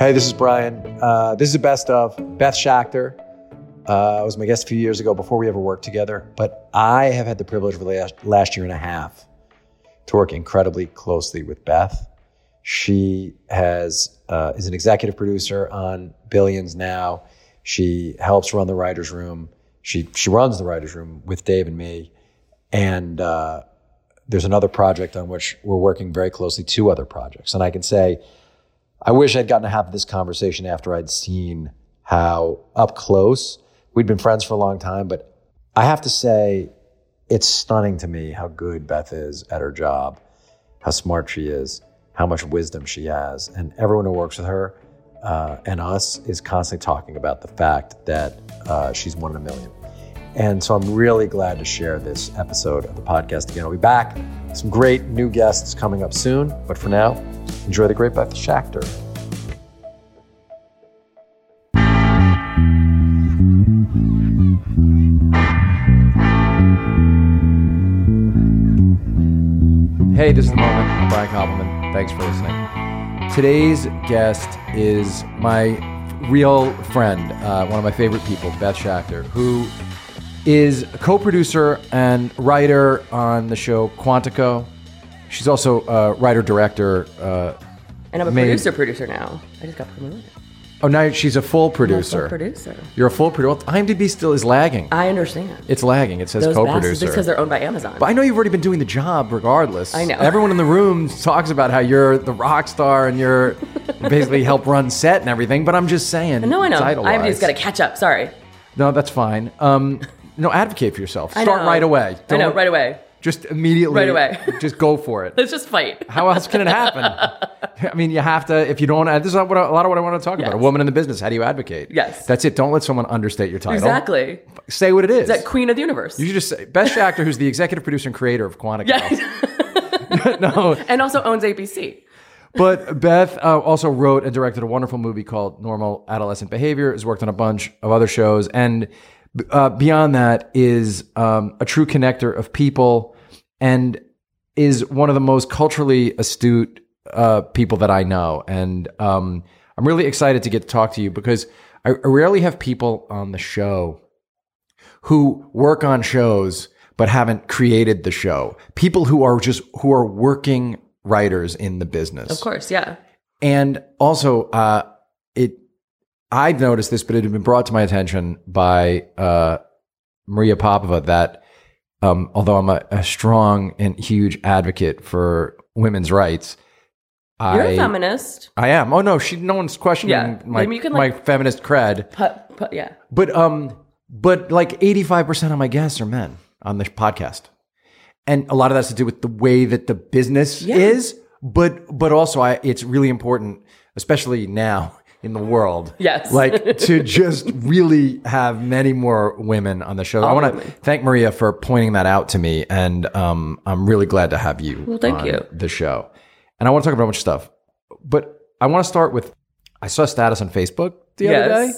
Hey, this is Brian. Uh, this is the best of Beth Schacter. Uh, was my guest a few years ago before we ever worked together. But I have had the privilege for the last, last year and a half to work incredibly closely with Beth. She has uh, is an executive producer on Billions now. She helps run the writers' room. She she runs the writers' room with Dave and me, and uh, there's another project on which we're working very closely. Two other projects, and I can say, I wish I'd gotten to have this conversation after I'd seen how up close we'd been friends for a long time. But I have to say, it's stunning to me how good Beth is at her job, how smart she is, how much wisdom she has, and everyone who works with her uh, and us is constantly talking about the fact that uh, she's one in a million. And so I'm really glad to share this episode of the podcast again. I'll be back. Some great new guests coming up soon. But for now, enjoy the great Beth Schacter. Hey, this is the moment. I'm Brian Koppelman. Thanks for listening. Today's guest is my real friend, uh, one of my favorite people, Beth Schacter, who is a co-producer and writer on the show Quantico. She's also a writer director. Uh, And I'm a Made- producer producer now. I just got promoted. oh, now she's a full producer. full producer. You're a full producer. IMDb still is lagging. I understand. It's lagging. It says Those co-producer. because they're owned by Amazon. But I know you've already been doing the job regardless. I know. Everyone in the room talks about how you're the rock star and you're basically help run set and everything. But I'm just saying. no, I know. just got to catch up. Sorry. No, that's fine. Um, no, advocate for yourself. I Start know. right away. I know, right away. Just immediately. Right away. just go for it. Let's just fight. How else can it happen? I mean, you have to. If you don't, this is what, a lot of what I want to talk about. A woman in the business. How do you advocate? Yes. That's it. Don't let someone understate your title. Exactly. Say what it is. That queen of the universe. you should just say Best Actor, who's the executive producer and creator of Quantico. yeah. no, and also owns ABC. But Beth uh, also wrote and directed a wonderful movie called Normal Adolescent Behavior. Has worked on a bunch of other shows, and uh, beyond that is um, a true connector of people, and is one of the most culturally astute uh, people that I know. And um, I'm really excited to get to talk to you because I, I rarely have people on the show who work on shows but haven't created the show. People who are just who are working writers in the business. Of course, yeah. And also, uh, I've noticed this, but it had been brought to my attention by uh, Maria Popova that um, although I'm a, a strong and huge advocate for women's rights, You're I a feminist. I am. Oh no, she no one's questioning Yeah. my can, my feminist cred. Put, put, yeah. But um, but like eighty five percent of my guests are men on the podcast, and a lot of that's to do with the way that the business Yeah. is. But but also, I it's really important, especially now in the world. Yes. like to just really have many more women on the show. I want to thank Maria for pointing that out to me, and um, I'm really glad to have you. Well, thank on you. The show, and I want to talk about a bunch of stuff, but I want to start with. I saw a status on Facebook the other day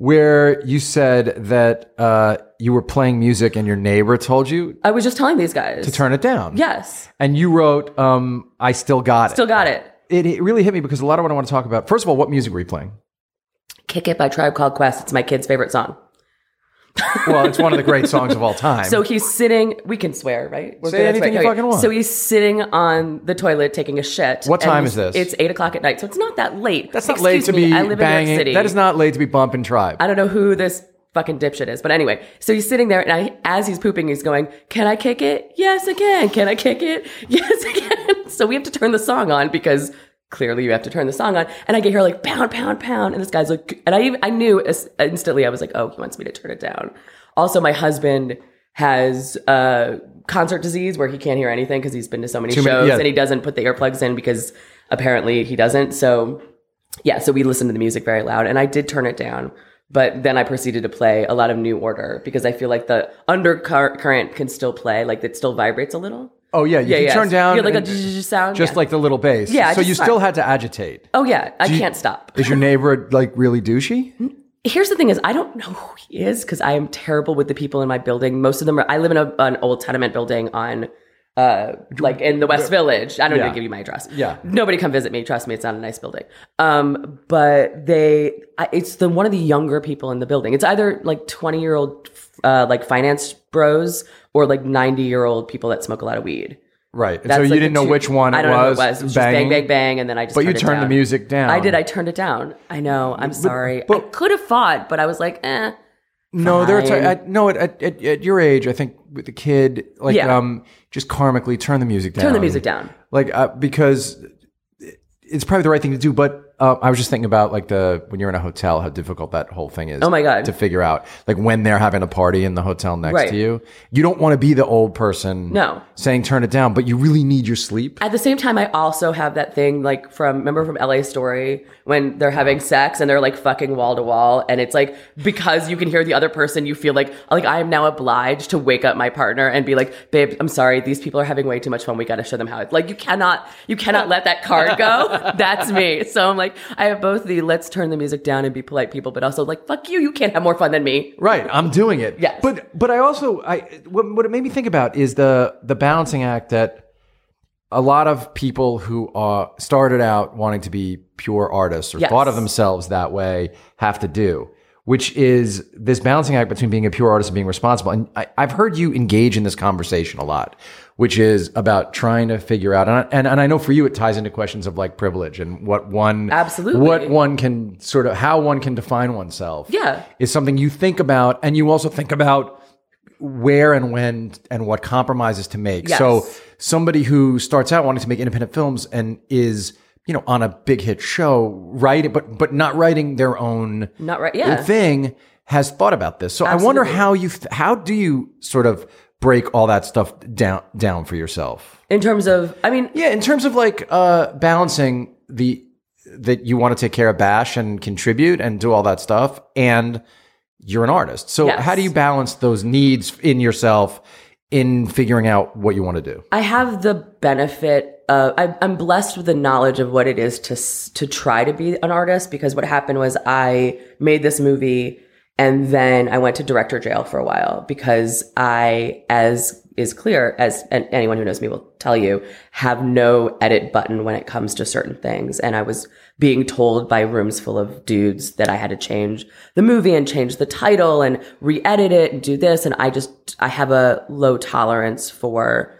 where you said that uh, you were playing music and your neighbor told you I was just telling these guys. to turn it down. Yes. And you wrote, um, I still got it. Still got it. It. it. Really hit me because a lot of what I want to talk about. First of all, what music were you playing? Kick It by Tribe Called Quest. It's my kid's favorite song. Well, it's one of the great songs of all time. So he's sitting. We can swear, right? We're Say anything swearing. you fucking want. So he's sitting on the toilet taking a shit. What time is this? It's eight o'clock at night, so it's not that late. that's not Excuse late to me, be I live banging. in New York City. That is not late to be bumping tribe. I don't know who this fucking dipshit is, but anyway. So he's sitting there, and I, as he's pooping, he's going, "Can I kick it? Yes, I can. Can I kick it? Yes, I can." So we have to turn the song on because clearly you have to turn the song on. And I get here like pound, pound, pound, and this guy's like, and I even I knew instantly. I was like, "Oh, he wants me to turn it down." Also, my husband has uh, concert disease where he can't hear anything because he's been to so many Too shows many- yeah. and he doesn't put the earplugs in because apparently he doesn't. So yeah, so we listened to the music very loud and I did turn it down. But then I proceeded to play a lot of New Order because I feel like the undercurrent can still play, like it still vibrates a little. oh yeah, you Yeah, can yeah. turn down Yeah, like a sound. just yeah. like the little bass. Yeah, So you still had to agitate. Oh yeah, I you- can't stop. Is your neighbor like really douchey? Here's the thing: is I don't know who he is because I am terrible with the people in my building. Most of them are. I live in a, an old tenement building on Uh, like in the West Village. I don't Yeah. need to give you my address. Yeah. Nobody come visit me. Trust me, it's not a nice building. Um, but they, I- it's the one of the younger people in the building. It's either like twenty year old, uh, like finance bros or like ninety year old people that smoke a lot of weed. Right. So you like didn't know two- which one I it don't know was. who it was. It was just bang, bang, bang, and then I just. But you turned, it turned the music down. I did. I turned it down. I know. I'm sorry. I but- could have fought, but I was like, eh. No, there are Fine. at, no at, at, at, at your age. I think with the kid, like Yeah. um, just karmically turn the music down. Turn the music down. like uh, because it's probably the right thing to do. But uh, I was just thinking about like the when you're in a hotel, how difficult that whole thing is. Oh my God. to figure out like when they're having a party in the hotel next Right. to you, you don't want to be the old person. No. saying turn it down, but you really need your sleep. At the same time, I also have that thing like from remember from LA Story when they're having sex and they're like fucking wall to wall, and it's like because you can hear the other person, you feel like like I am now obliged to wake up my partner and be like, babe, I'm sorry, these people are having way too much fun. We got to show them how it's like. You cannot you cannot let that card go. That's me. So I'm like, I have both the let's turn the music down and be polite people, but also like fuck you, you can't have more fun than me. Right, I'm doing it. Yeah. but but I also I what, what it made me think about is the the balancing act that a lot of people who are started out wanting to be pure artists or Yes. thought of themselves that way have to do, which is this balancing act between being a pure artist and being responsible. And I, I've heard you engage in this conversation a lot, which is about trying to figure out, and I, and, and I know for you it ties into questions of like privilege and what one Absolutely. what one can sort of how one can define oneself Yeah. is something you think about and you also think about where and when and what compromises to make. Yes. So somebody who starts out wanting to make independent films and is, you know, on a big hit show, writing but but not writing their own Not right. Yeah. thing has thought about this. So I wonder how you how do you sort of break all that stuff down down for yourself? In terms of, I mean, Yeah, in terms of like uh balancing the that you want to take care of Bash and contribute and do all that stuff and you're an artist. So Yes. how do you balance those needs in yourself in figuring out what you want to do? I have the benefit of I, I'm blessed with the knowledge of what it is to to try to be an artist because what happened was I made this movie and then I went to director jail for a while because I, as is clear, as anyone who knows me will tell you, have no edit button when it comes to certain things. And I was being told by rooms full of dudes that I had to change the movie and change the title and re-edit it and do this. And I just I have a low tolerance for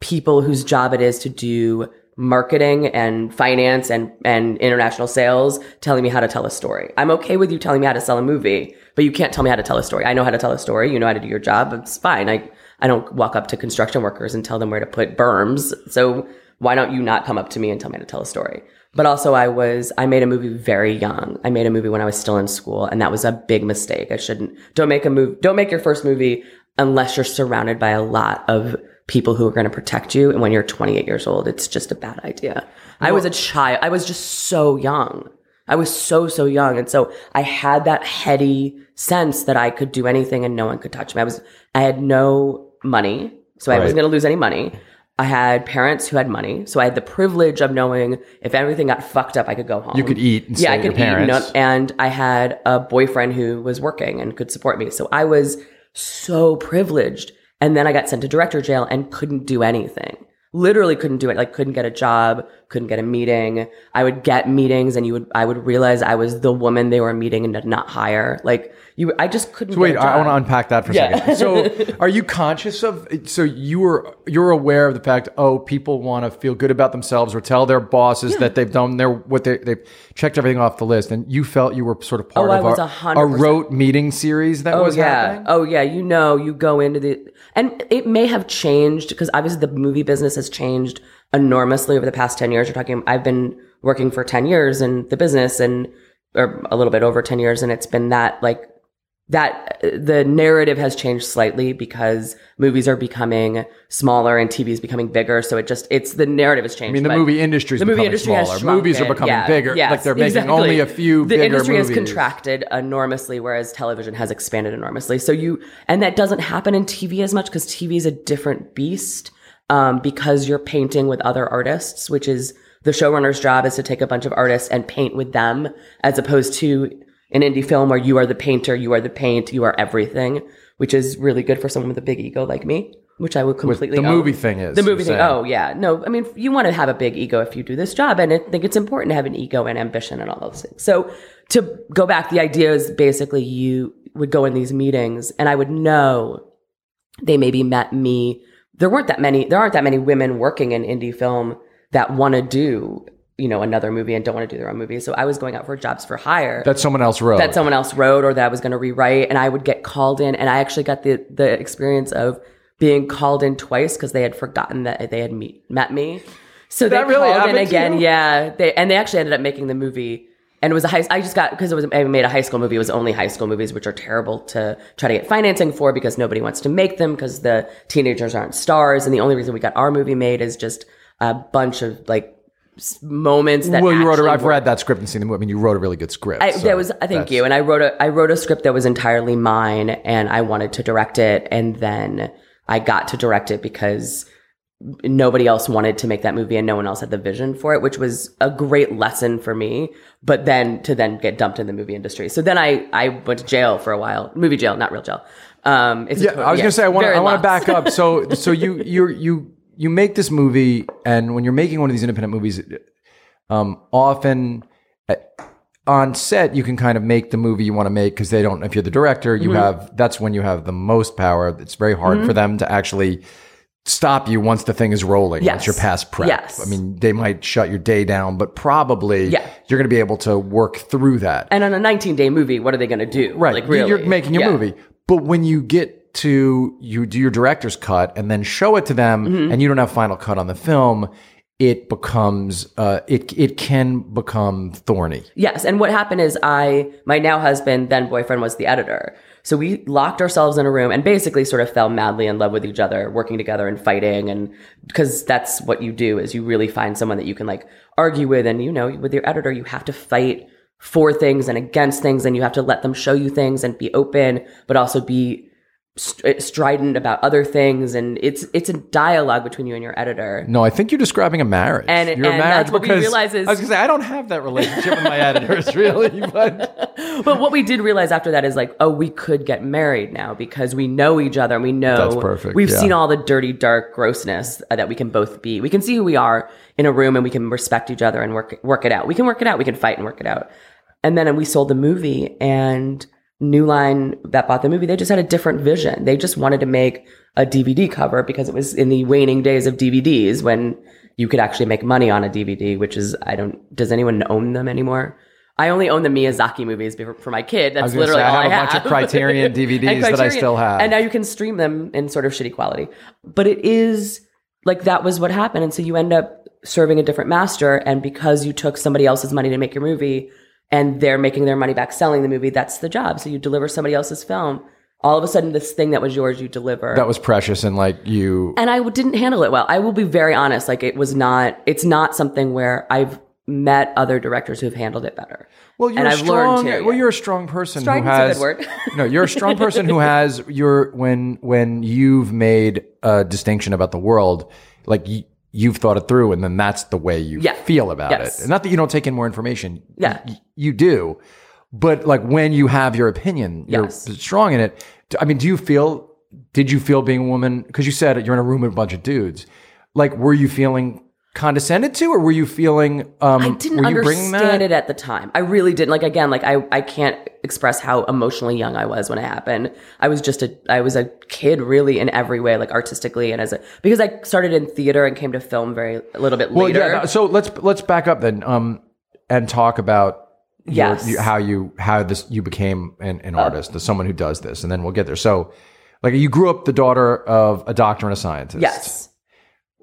people whose job it is to do marketing and finance and, and international sales telling me how to tell a story. I'm okay with you telling me how to sell a movie, but you can't tell me how to tell a story. I know how to tell a story. You know how to do your job. It's fine. I, I don't walk up to construction workers and tell them where to put berms. So why don't you not come up to me and tell me to tell a story? But also I was, I made a movie very young. I made a movie when I was still in school and that was a big mistake. I shouldn't, don't make a move, don't make your first movie unless you're surrounded by a lot of people who are going to protect you. And when you're 28 years old, it's just a bad idea. I was a child. I was just so young. I was so, so young. And so I had that heady sense that I could do anything and no one could touch me. I was, I had no money. So I wasn't going to lose any money. I had parents who had money. So I had the privilege of knowing if everything got fucked up, I could go home. You could eat and yeah, I could your eat. parents. not- And I had a boyfriend who was working and could support me. So I was so privileged. And then I got sent to director jail and couldn't do anything. Literally couldn't do it. Like couldn't get a job, couldn't get a meeting. I would get meetings and you would I would realize I was the woman they were meeting and did not hire. Like you I just couldn't Wait, get a I want to unpack that for a Yeah. second. So, are you conscious of? So you were you're aware of the fact? Oh, people want to feel good about themselves or tell their bosses that they've done their what they they've checked everything off the list, and you felt you were sort of oh, part Oh, of was a, a a rote meeting series that Oh was yeah. happening. Oh yeah. You know, you go into the and it may have changed because obviously the movie business has changed enormously over the past ten years. You're talking. I've been working for ten years in the business and or a little bit over ten years, and it's been that like that the narrative has changed slightly because movies are becoming smaller and TV is becoming bigger. So it just it's the narrative has changed. I mean, the movie industry is the movie becoming industry has smaller. shrunken. Movies are becoming Yeah, bigger. yes, like they're making exactly. only a few The industry movies. has contracted enormously, whereas television has expanded enormously. So you, and that doesn't happen in TV as much because TV is a different beast um, because you're painting with other artists, which is the showrunner's job is to take a bunch of artists and paint with them, as opposed to an indie film where you are the painter, you are the paint, you are everything, which is really good for someone with a big ego like me. which I would completely the own. movie thing is, the movie thing. saying. Oh yeah, no, I mean you want to have a big ego if you do this job, and I think it's important to have an ego and ambition and all those things. So to go back, the idea is basically you would go in these meetings, and I would know they maybe met me. There weren't that many. There aren't that many women working in indie film that want to do you know another movie and don't want to do their own movie. So I was going out for jobs for hire that someone else wrote. that someone else wrote or that I was going to rewrite, and I would get called in, and I actually got the the experience of being called in twice because they had forgotten that they had meet, met me. So they really called in again, yeah. They and they actually ended up making the movie. And it was a high. I just got because it was I made a high school movie. It was only high school movies, which are terrible to try to get financing for because nobody wants to make them because the teenagers aren't stars. And the only reason we got our movie made is just a bunch of like moments that. well, you wrote. A, I've read that script and seen the movie. I mean, you wrote a really good script. I, so that was I thank you. And I wrote a I wrote a script that was entirely mine, and I wanted to direct it, and then I got to direct it because nobody else wanted to make that movie, and no one else had the vision for it, which was a great lesson for me. But then to then get dumped in the movie industry, so then I I went to jail for a while, movie jail, not real jail. Um, it's a Yeah, total- I was yeah, gonna say I want very I want to back up. So so you you you you make this movie, and when you're making one of these independent movies, um, often uh, on set you can kind of make the movie you want to make because they don't. If you're the director, Mm-hmm. you have that's when you have the most power. It's very hard for them to actually stop you once the thing is rolling. Yes. Once you're past prep. Yes. I mean, they might shut your day down, but probably Yeah. you're going to be able to work through that. And on a 19 day movie, what are they going to do? Right. Like really, You're making your Yeah. movie. But when you get to you do your director's cut and then show it to them Mm-hmm. and you don't have final cut on the film, it becomes uh it it can become thorny. Yes, and what happened is I, my now husband, then boyfriend, was the editor. So we locked ourselves in a room and basically sort of fell madly in love with each other, working together and fighting, and because that's what you do is you really find someone that you can like argue with, and you know, with your editor, you have to fight for things and against things, and you have to let them show you things and be open, but also be st- strident about other things, and it's it's a dialogue between you and your editor. No, I think you're describing a marriage. And- you're a and marriage that's what we because realize is- I was gonna say I don't have that relationship with my editors really, but but what we did realize after that is like, oh, we could get married now because we know each other and we know That's perfect, We've yeah. seen all the dirty, dark grossness uh, that we can both be. We can see who we are in a room and we can respect each other and work work it out. We can work it out. We can fight and work it out. And then we sold the movie and New Line that bought the movie, they just had a different vision. They just wanted to make a DVD cover because it was in the waning days of DVDs when you could actually make money on a DVD, which is I don't does anyone own them anymore? I only own the Miyazaki movies for my kid. That's literally say, I all have I a bunch of. Criterion DVDs And that I still have. And now you can stream them in sort of shitty quality. But it is like that was what happened. And so you end up serving a different master. And because you took somebody else's money to make your movie and they're making their money back selling the movie, that's the job. So you deliver somebody else's film. All of a sudden, this thing that was yours, you deliver. that was precious and like you and I didn't handle it well. I will be very honest. Like it was not, it's not something where I've met other directors who've handled it better. Well, you're and a I've strong. learned to, Well, you're a strong person who a has. good word. no, you're a strong person who has your when when you've made a distinction about the world, like you've thought it through, and then that's the way you Yeah. feel about Yes. it. And not that you don't take in more information. Yeah. y- you do, but like when you have your opinion, you're strong in it. I mean, do you feel? Did you feel being a woman? Because you said you're in a room with a bunch of dudes. Like, were you feeling condescended to, or were you feeling? Um, I didn't were you bringing understand it at the time. I really didn't. Like again, like I, I can't express how emotionally young I was when it happened. I was just a I was a kid really in every way, like artistically and as a because I started in theater and came to film very a little bit Well, later. yeah. So let's let's back up then, um, and talk about your- Yes. Uh, you, how you how this you became an, an artist, as someone who does this, and then we'll get there. So, like, you grew up the daughter of a doctor and a scientist. yes.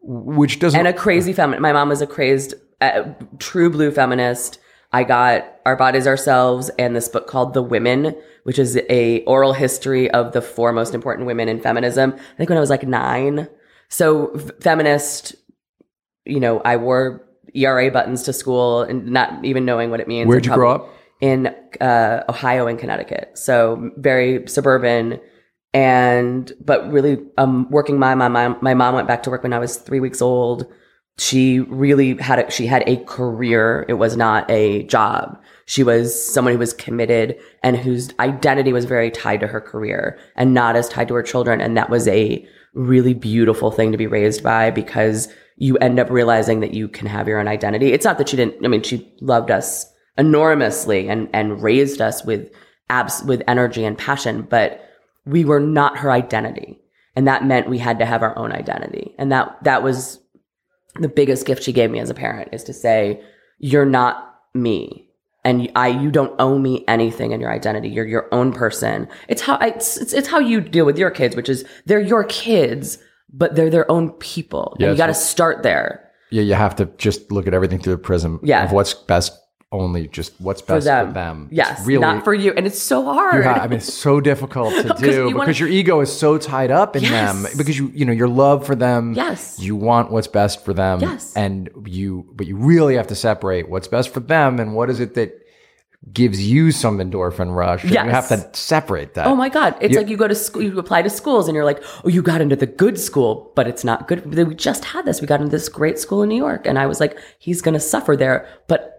Which doesn't. and a crazy feminist. My mom was a crazed, uh, true blue feminist. I got Our Bodies Ourselves and this book called The Women, which is a oral history of the four most important women in feminism. I think when I was like nine. So f- feminist, you know, I wore ERA buttons to school and not even knowing what it means. Where'd you grow up? In uh, Ohio and Connecticut. So very suburban and but really um working my my mom my mom went back to work when I was 3 weeks old. She really had a, she had a career. It was not a job. She was someone who was committed and whose identity was very tied to her career and not as tied to her children and that was a really beautiful thing to be raised by because you end up realizing that you can have your own identity. It's not that she didn't, I mean, she loved us enormously and, and raised us with abs, with energy and passion, but we were not her identity. And that meant we had to have our own identity. And that, that was the biggest gift she gave me as a parent is to say, you're not me and I you don't owe me anything in your identity. You're your own person. It's how it's it's, it's how you deal with your kids, which is they're your kids, but they're their own people. Yeah, and you got to start there Yeah, you have to just look at everything through the prism Yeah. of what's best. Only just what's for best them. for them. Yes, really. not for you. And it's so hard. you ha- I mean, it's so difficult to do you wanna- because your ego is so tied up in them Yes. because you you know your love for them. Yes. you want what's best for them. Yes. and you but you really have to separate what's best for them and what is it that gives you some endorphin rush. And You have to separate that. Oh my God. It's like you go to school, you apply to schools and you're like, oh, you got into the good school, but it's not good. We just had this. We got into this great school in New York. And I was like, he's going to suffer there. But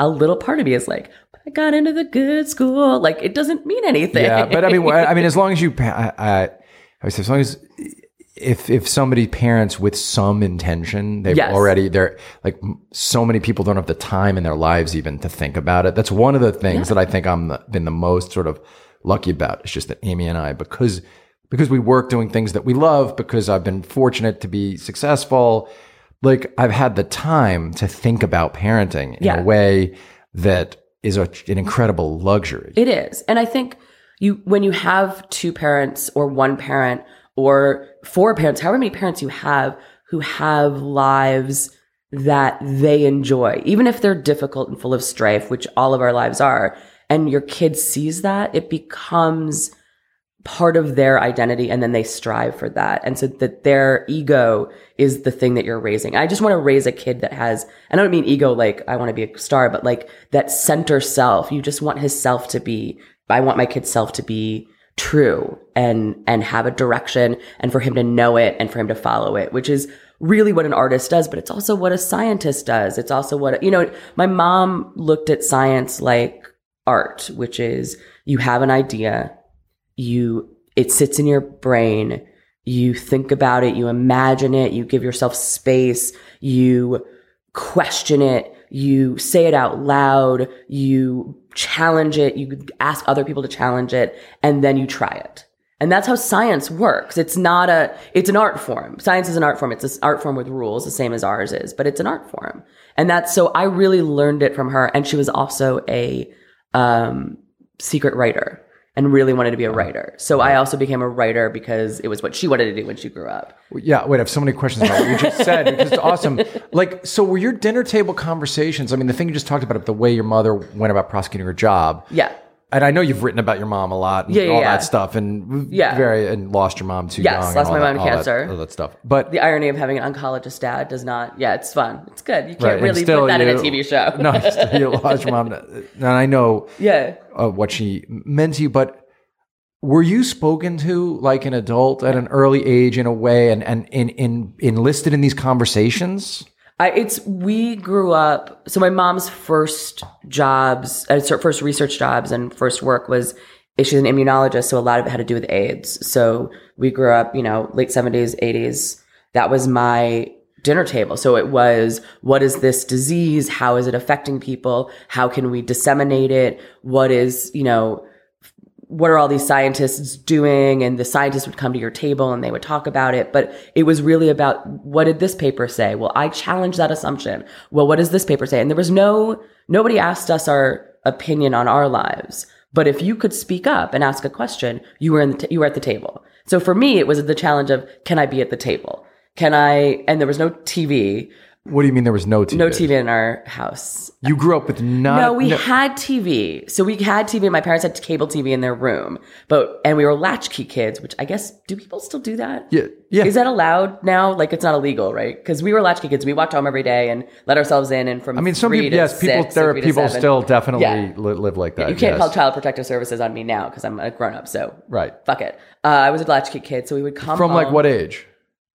a little part of me is like, I got into the good school. Like, it doesn't mean anything. Yeah, but I mean, I mean, as long as you, I, I, I would say, as long as if if somebody parents with some intention, they've Yes. already they're like so many people don't have the time in their lives even to think about it. That's one of the things that I think I'm the, been the most sort of lucky about. It's just that Amy and I, because because we work doing things that we love, because I've been fortunate to be successful. Like I've had the time to think about parenting in Yeah. a way that is a, an incredible luxury. It is. And I think you when you have two parents or one parent or four parents, however many parents you have who have lives that they enjoy, even if they're difficult and full of strife, which all of our lives are, and your kid sees that, it becomes part of their identity and then they strive for that. And so that their ego is the thing that you're raising. I just want to raise a kid that has, I don't mean ego like I want to be a star, but like that center self. You just want his self to be, I want my kid's self to be true and, and have a direction and for him to know it and for him to follow it, which is really what an artist does, but it's also what a scientist does. It's also what, you know, my mom looked at science like art, which is you have an idea, you it sits in your brain. You think about it you imagine it you give yourself space you question it you say it out loud you challenge it you ask other people to challenge it and then you try it. And that's how science works. It's not a it's an art form. Science is an art form. It's an art form with rules the same as ours is but it's an art form. And that's so i really learned it from her and she was also a um secret writer and really wanted to be a uh-huh. writer. So I also became a writer because it was what she wanted to do when she grew up. Yeah, wait, I have so many questions about what you just said because it's awesome. Like, so were your dinner table conversations? I mean, the thing you just talked about, the way your mother went about prosecuting her job. Yeah. And I know you've written about your mom a lot and Yeah, yeah, all yeah. that stuff and Yeah. very and lost your mom too Yes, young. lost my that- mom to all that- cancer. all that stuff. But The irony of having an oncologist dad does not, yeah, it's fun. It's good. You can't right, really put that in a TV show. no, still you lost your mom. And I know yeah. uh, what she meant to you, but were you spoken to like an adult at an early age in a way and, and in, in, enlisted in these conversations? I, it's we grew up. So my mom's first jobs, uh, first research jobs, and first work was she's an immunologist. So a lot of it had to do with AIDS. So we grew up, you know, late seventies, eighties. That was my dinner table. So it was, what is this disease? How is it affecting people? How can we disseminate it? What is, you know, what are all these scientists doing? And the scientists would come to your table and they would talk about it. But it was really about what did this paper say? Well, I challenge that assumption. Well, what does this paper say? And there was no, nobody asked us our opinion on our lives. But if you could speak up and ask a question, you were in the t- you were at the table. So for me, it was the challenge of can I be at the table? Can I? And there was no TV, What do you mean there was no TV? no TV in our house. You grew up with not. No, we had TV. So we had TV. My parents had cable TV in their room, but and we were latchkey kids, which I guess do people still do that? Yeah, yeah. Is that allowed now? Like it's not illegal, right? Because we were latchkey kids. We walked home every day and let ourselves in. And from I mean, some people. Yes, people. six, there are people still definitely Yeah. live like that. You can't yes. call Child Protective Services on me now because I'm a grown up. So right fuck it. Uh, I was a latchkey kid, so we would come from like what age?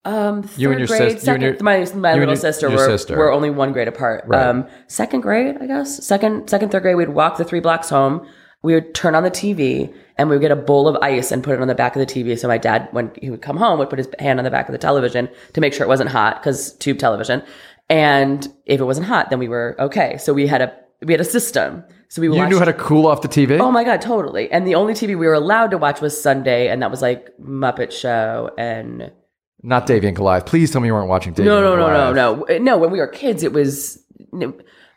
Um, third You and your grade, sis- you and second. your- my my you little your- sister your were sister. were only one grade apart. Right. Um, second grade, I guess. Second, second, third grade, we'd walk the three blocks home. we would turn on the TV and we would get a bowl of ice and put it on the back of the TV. So my dad, when he would come home, would put his hand on the back of the television to make sure it wasn't hot because tube television. And if it wasn't hot, then we were okay. So we had a we had a system. So we You watched, knew how to cool off the TV? Oh my god, totally. And the only TV we were allowed to watch was Sunday, and that was like Muppet Show and Not Davy and Goliath. Please tell me you weren't watching Davy no, no, no, no, no, no. When we were kids, it was.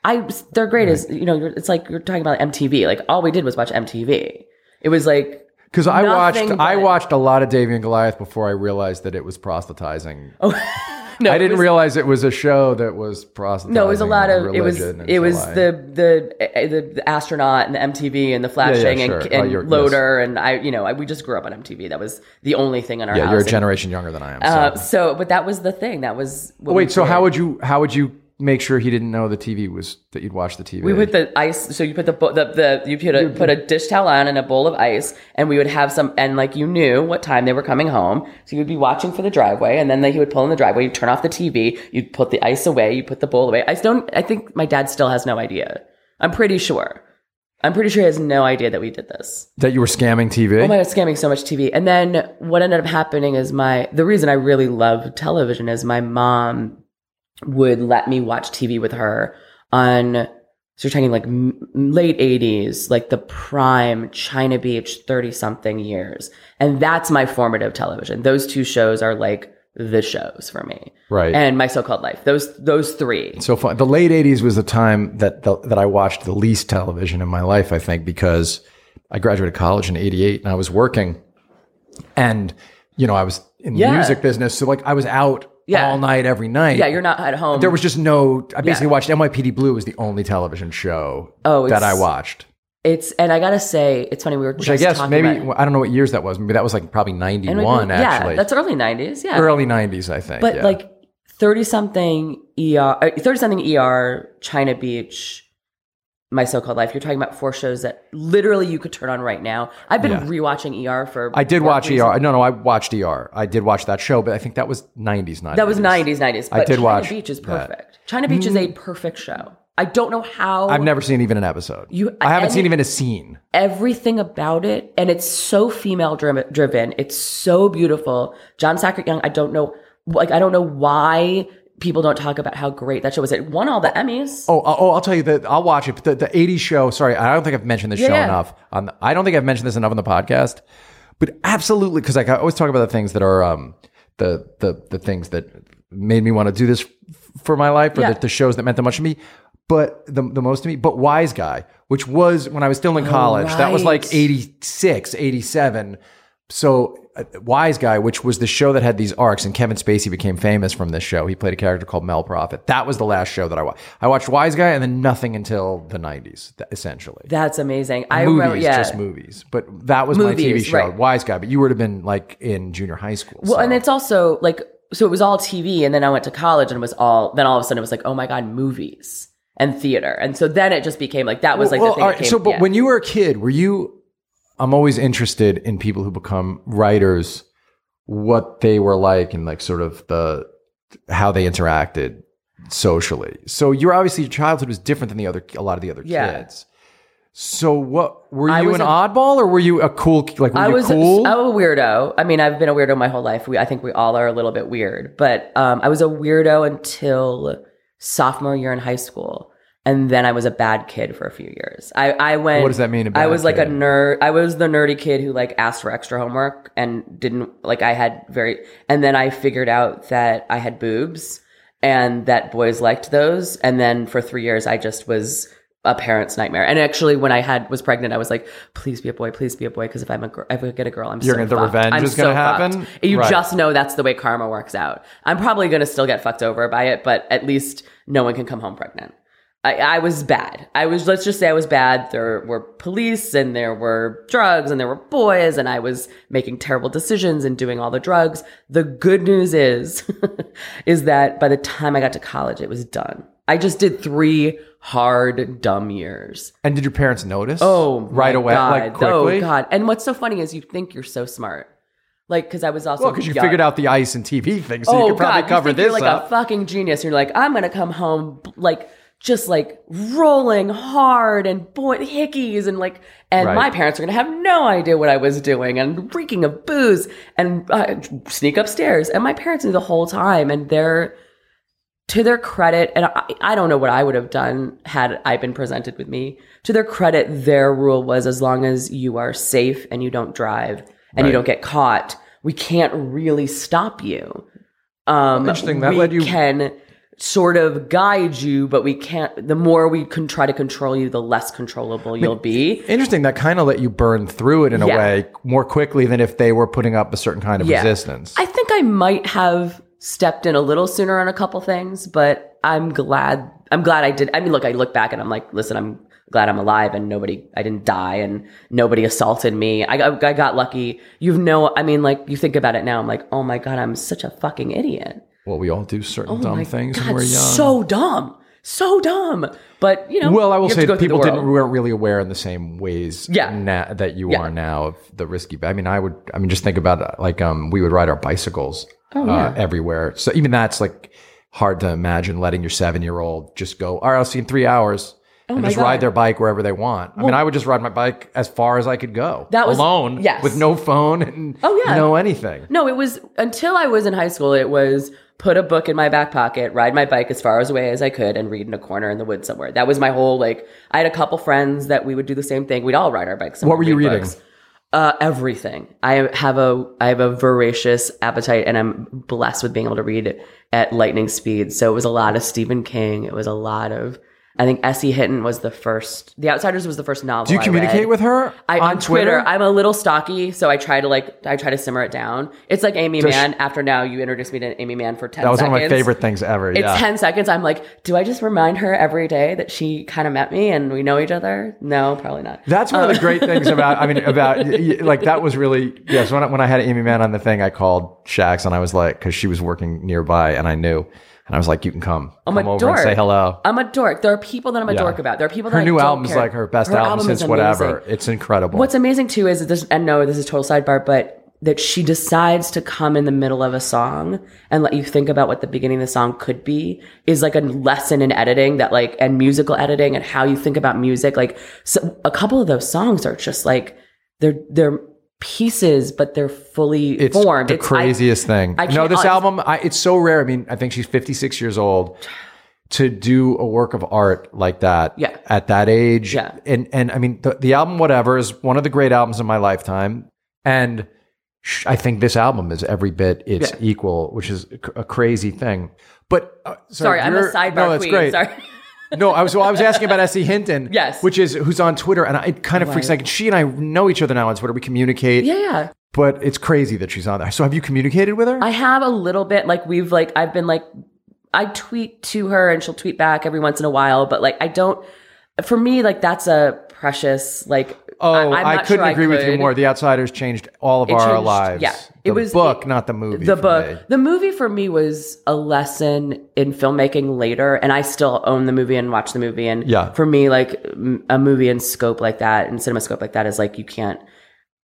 I they're great as you know. It's like you're talking about MTV. Like all we did was watch MTV. It was like Because I watched I watched a lot of Davy and Goliath before I realized that it was proselytizing. Oh. no. I didn't was- realize it was a show that was proselytizing. No, it was a lot of it was it was the, the uh, the the astronaut and the MTV and the flashing sure. and, Oh, and you're- loader and I you know I, we just grew up on MTV. That was the only thing in our Yeah, house. you're a And, generation younger than I am. So. uh, so, but that was the thing. That was Wait, so how would you how would you make sure he didn't know the TV was that you'd watch the TV? We put the ice. So you put the the, the you put a put a dish towel on and a bowl of ice, and we would have some. And like you knew what time they were coming home, so you would be watching for the driveway, and then they, he would pull in the driveway. You'd turn off the TV. You'd put the ice away. You put the bowl away. I don't. I think my dad still has no idea. I'm pretty sure. I'm pretty sure he has no idea that we did this. that you were scamming TV. Oh my god, scamming so much TV. And then what ended up happening is my the reason I really love television is my mom would let me watch TV with her on so you're talking like m- late 80s, like the prime China Beach 30 something years. And that's my formative television. Those two shows are like the shows for me. Right. And my so-called life. Those those three. so fun. The late '80s was the time that the, that I watched the least television in my life. I think because I graduated college in '88 and I was working, and you know I was in the Yeah. music business, so like I was out Yeah. all night every night. Yeah, you're not at home. There was just no. I basically watched NYPD Blue was the only television show Oh, that I watched. it's and I gotta say, it's funny we were Which just I guess maybe I don't know what years that was. Maybe that was like probably ninety one yeah, actually. that's early 90s. Yeah. early nineties, I think. But yeah. like 30 something ER, 30 something ER, China Beach, My So Called Life. You're talking about four shows that literally you could turn on right now. I've been Yeah. rewatching ER for. I did watch reasons. ER. No, no, I watched ER. I did watch that show, but I think that was nineties, not That was 90s, 90s. But I did China watch Beach is that. Mm. perfect. China Beach is a perfect show. I don't know how. I've never seen even an episode. You- I haven't seen even a scene. everything about it and it's so female dri- driven it's so beautiful John Sacret Young i don't know like i don't know why people don't talk about how great that show was it won all the emmys Oh, oh, I'll tell you that I'll watch it. But the, the 80s show, sorry, I don't think I've mentioned this Yeah, show yeah. enough. On the, I don't think I've mentioned this enough on the podcast. But absolutely, because like I always talk about the things that are um, the the the things that made me want to do this f- for my life, or Yeah. the, the shows that meant the most to me. But the, the most to me, but Wise Guy, which was when I was still in college, that was like right. 86, 87. So uh, Wise Guy, which was the show that had these arcs, and Kevin Spacey became famous from this show. He played a character called Mel Profitt. That was the last show that I watched. I watched Wise Guy, and then nothing until the nineties, essentially. that's amazing i movies, remember yeah just movies. But that was my TV show, right. Wise Guy. But you would have been like in junior high school. well so. and it's also like so it was all tv and then i went to college and it was all then all of a sudden it was like oh my god movies and theater and so then it just became like that was like Well, the thing right, came, so, but yeah. when you were a kid, were you? I'm always interested in people who become writers, what they were like, and like sort of the how they interacted socially. So you're obviously your childhood was different than the other a lot of the other Yeah. kids. So what were I you an a- oddball or were you a cool like I was cool? I'm a weirdo. I mean, I've been a weirdo my whole life. We, I think we all are a little bit weird, but um, I was a weirdo until sophomore year in high school, and then I was a bad kid for a few years. I, I went. What does that mean, I was like a nerd. I was the nerdy kid who like asked for extra homework and didn't like. I had very, and then I figured out that I had boobs and that boys liked those, and then for three years I just was a parent's nightmare. And actually, when I had was pregnant, I was like, "Please be a boy, please be a boy." Because if I'm a girl, if I get a girl, I'm You're so gonna- the fucked. revenge I'm is gonna happen? fucked. You Right. just know that's the way karma works out. I'm probably gonna still get fucked over by it, but at least no one can come home pregnant. I, I was bad. I was, let's just say I was bad. There were police and there were drugs and there were boys and I was making terrible decisions and doing all the drugs. The good news is, is that by the time I got to college, it was done. I just did three hard, dumb years. and did your parents notice? Oh, right away, God. like quickly. Oh God! And what's so funny is you think you're so smart, like because I was also Well, because you figured out the ice and TV thing, so oh you could probably God, cover you this you're like up. a fucking genius. You're like, I'm gonna come home like just like rolling hard and boy hickeys and like and Right. my parents are gonna have no idea what I was doing and reeking of booze and uh, sneak upstairs and my parents knew the whole time and they're to their credit and I, I don't know what I would have done had I been presented with me to their credit their rule was as long as you are safe and you don't drive and Right. you don't get caught we can't really stop you um Interesting. That we led you- can sort of guide you but we can't the more we can try to control you the less controllable you'll be Interesting. That kind of let you burn through it in a way more quickly than if they were putting up a certain kind of Yeah. resistance. I think I might have stepped in a little sooner on a couple things, but I'm glad. I'm glad I did. I mean, look, I look back and I'm like, listen, I'm glad I'm alive and nobody, I didn't die and nobody assaulted me. I, got- I got lucky. You've no, I mean, like you think about it now, I'm like, oh my god, I'm such a fucking idiot. Well, we all do certain Oh dumb things god, when we're young. so dumb, so dumb. But you know, well, I will say that people didn't weren't really aware in the same ways Yeah. na- that you Yeah. are now of the risky. I mean, I would. I mean, just think about it. Like, um, we would ride our bicycles Oh, uh, everywhere. So even that's like hard to imagine letting your seven year old just go. All right, I'll see you in three hours. and Oh my just God. ride their bike wherever they want. I mean, I would just ride my bike as far as I could go, That was- alone, yes. with no phone and Oh, yeah. no anything. No, it was until I was in high school. It was put a book in my back pocket, ride my bike as far as away as I could, and read in a corner in the woods somewhere. That was my whole like. I had a couple friends that we would do the same thing. We'd all ride our bikes. What were you reading? books. Uh, everything. I have a I have a voracious appetite, and I'm blessed with being able to read at lightning speed. So it was a lot of Stephen King. It was a lot of. I think S.E. Hinton was the first. The Outsiders was the first novel. Do you I communicate read. with her I, on, on Twitter, I'm a little stocky, so I try to like I try to simmer it down. It's like Aimee Does Mann. After now, you introduced me to Aimee Mann for ten. that was seconds. one of my favorite things ever. It's yeah. ten seconds. I'm like, do I just remind her every day that she kind of met me and we know each other? No, probably not. That's one of the um, great things about. I mean, about like that was really yes. When I, when I had Aimee Mann on the thing, I called Shax and I was like, because she was working nearby, and I knew, and I was like, you can come, I'm come a over dork. and say hello. I'm a dork. There are people that I'm a Yeah. dork about. There are people that Her I new album's care. like her best Her album, is since whatever. It's incredible. What's amazing too is that this, and no, this is total sidebar, but that she decides to come in the middle of a song and let you think about what the beginning of the song could be is like a lesson in editing that like, and musical editing and how you think about music. Like so a couple of those songs are just like, they're, they're pieces, but they're fully it's formed. the It's- I- craziest thing. I no, this I- album, I, it's so rare. I mean, I think she's 56 years old to do a work of art like that Yeah. at that age. Yeah. And, and I mean, the, the album, whatever, is one of the great albums of my lifetime. And sh- I think this album is every bit its Yeah. equal, which is a, crazy thing. But uh, Sorry, I'm a sidebar No, that's queen. great. Sorry. No, I was well, I was asking about S.E. Hinton. Yes. Which is who's on Twitter, and I, it kind of freaks Right. like she and I know each other now on Twitter. We communicate, yeah, yeah. but it's crazy that she's on there. So have you communicated with her? I have a little bit like we've like I've been like I tweet to her and she'll tweet back every once in a while, but like I don't for me like that's a precious like oh, I, I, couldn't sure agree with you more. The Outsiders changed all of It our changed- lives. yeah. the It was- book, it- not the movie. the book me. the movie for me was a lesson in filmmaking later and i still own the movie and watch the movie and Yeah. for me like a movie in scope like that and cinema scope like that is like you can't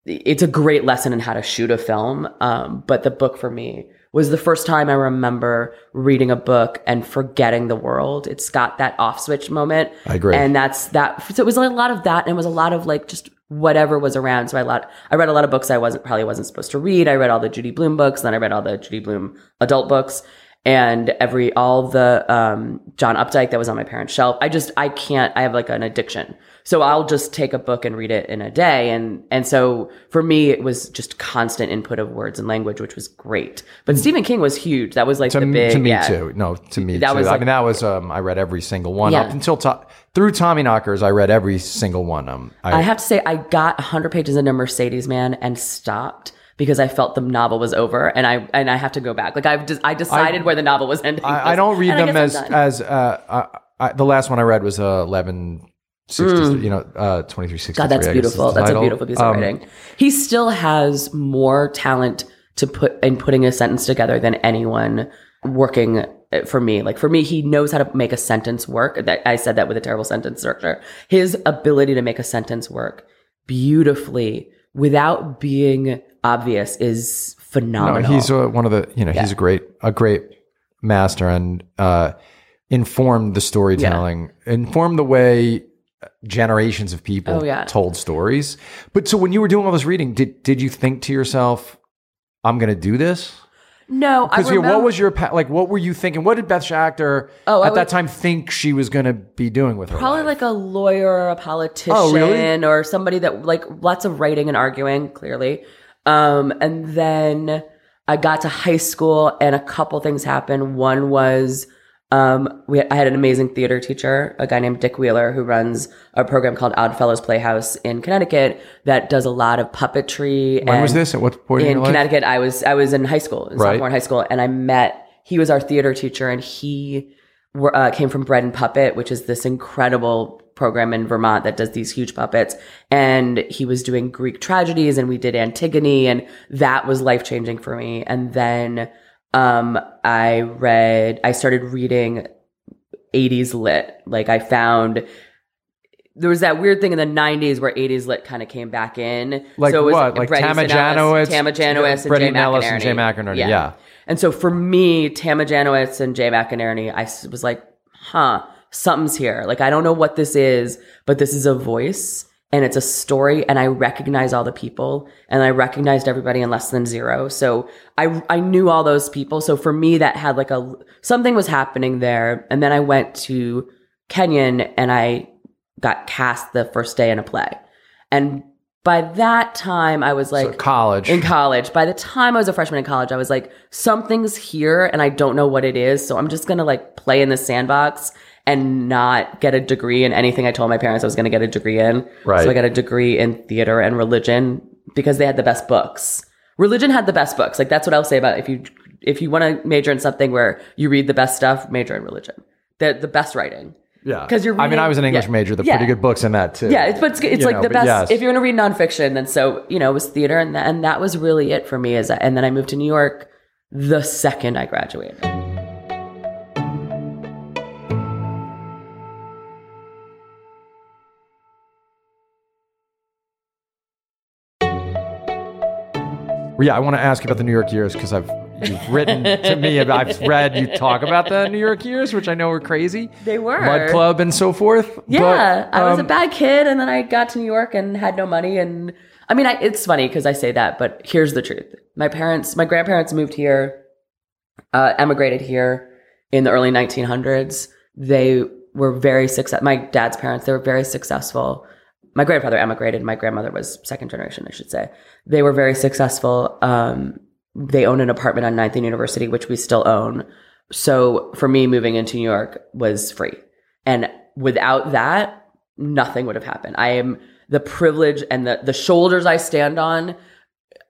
it's a great lesson in how to shoot a film um, but the book for me was the first time i remember reading a book and forgetting the world. It's got that off switch moment. I agree. and that's that so it was like a lot of that and it was a lot of like just whatever was around. So i lot i read a lot of books i wasn't probably wasn't supposed to read. I read all the Judy Blume books then i read all the Judy Blume adult books and every all the um, john updike that was on my parents shelf. I just i can't i have like an addiction so i'll just take a book and read it in a day and and so for me it was just constant input of words and language which was great but stephen king was huge that was like to, the big to me yeah. too. No, to me That too. was I mean, that was um, I read every single one Yeah. up until to- through Tommy Knockers. I read every single one. Um, I, I have to say, I got 100 pages into Mercedes Man and stopped because I felt the novel was over, and I and I have to go back. Like I've just, I decided where the novel was ending. I, I don't read I them as as uh, uh, I, the last one I read was uh, eleven sixty. You know, uh, twenty three sixty. Mm. God, that's beautiful. That's a beautiful piece of Um, writing. He still has more talent to put in putting a sentence together than anyone working uh, for me. Like for me, he knows how to make a sentence work. That I said that with a terrible sentence structure. His ability to make a sentence work beautifully without being obvious is No, phenomenal. he's uh, one of the you know he's a great a great master and uh, informed the storytelling, informed the way generations of people Oh, yeah. told stories. But so when you were doing all this reading, did did you think to yourself, "I'm going to do this"? No, Because what was your like? What were you thinking? What did Beth Schacter Oh, at that time think she was going to be doing with her Probably life? like a lawyer or a politician Oh, really? or somebody that like lots of writing and arguing, clearly. Um, and then I got to high school and a couple things happened. One was um, we I had an amazing theater teacher, a guy named Dick Wheeler, who runs a program called Oddfellows Playhouse in Connecticut that does a lot of puppetry. when and was this? At what point in, in? Connecticut. I was I was in high school, in Right. sophomore in high school, and I met. He was our theater teacher, and he were, uh, came from Bread and Puppet, which is this incredible program in Vermont that does these huge puppets. And he was doing Greek tragedies, and we did Antigone, and that was life changing for me. And then um, I read, I started reading 80s lit. Like I found. There was that weird thing in the '90s where '80s lit kind of came back in. Like so it was what? Like Bret Easton Ellis, Tama Janowitz, Tama Janowitz, and Jay McInerney. and Jay McInerney, yeah. And so for me, Tama Janowitz and Jay McInerney, I was like, huh, something's here. Like, I don't know what this is, but this is a voice and it's a story and I recognize all the people and I recognized everybody in less than zero. So I, I knew all those people. So for me, that had like a, something was happening there. And then I went to Kenyon and I got cast the first day in a play. And by that time, I was like, So college. in college. By the time I was a freshman in college, I was like, something's here and I don't know what it is. So I'm just going to like play in the sandbox and not get a degree in anything I told my parents I was going to get a degree in. Right. So I got a degree in theater and religion because they had the best books. Religion had the best books. Like that's what I'll say about if you if you want to major in something where you read the best stuff, major in religion. The the best writing. Yeah. Because you're I mean, I was an English yeah. major. The Yeah. pretty good books in that too. Yeah, it's but it's, it's like know, the best. yes. If you're going to read nonfiction, then so you know it was theater, and and that was really it for me. Is and then I moved to New York the second I graduated. Yeah, I want to ask you about the New York years because I've you've written to me I've read you talk about the New York years, which I know were crazy. They were. Mud Club and so forth. Yeah, But, I was a um, bad kid, and then I got to New York and had no money. And I mean, I, it's funny because I say that, but here's the truth: my parents, my grandparents moved here, uh, emigrated here in the early 1900s. They were very successful. My dad's parents, they were very successful. My grandfather emigrated. My grandmother was second generation, I should say. They were very successful. Um, they owned an apartment on 9th and University, which we still own. So for me, moving into New York was free. And without that, nothing would have happened. I am the privilege and the, the shoulders I stand on.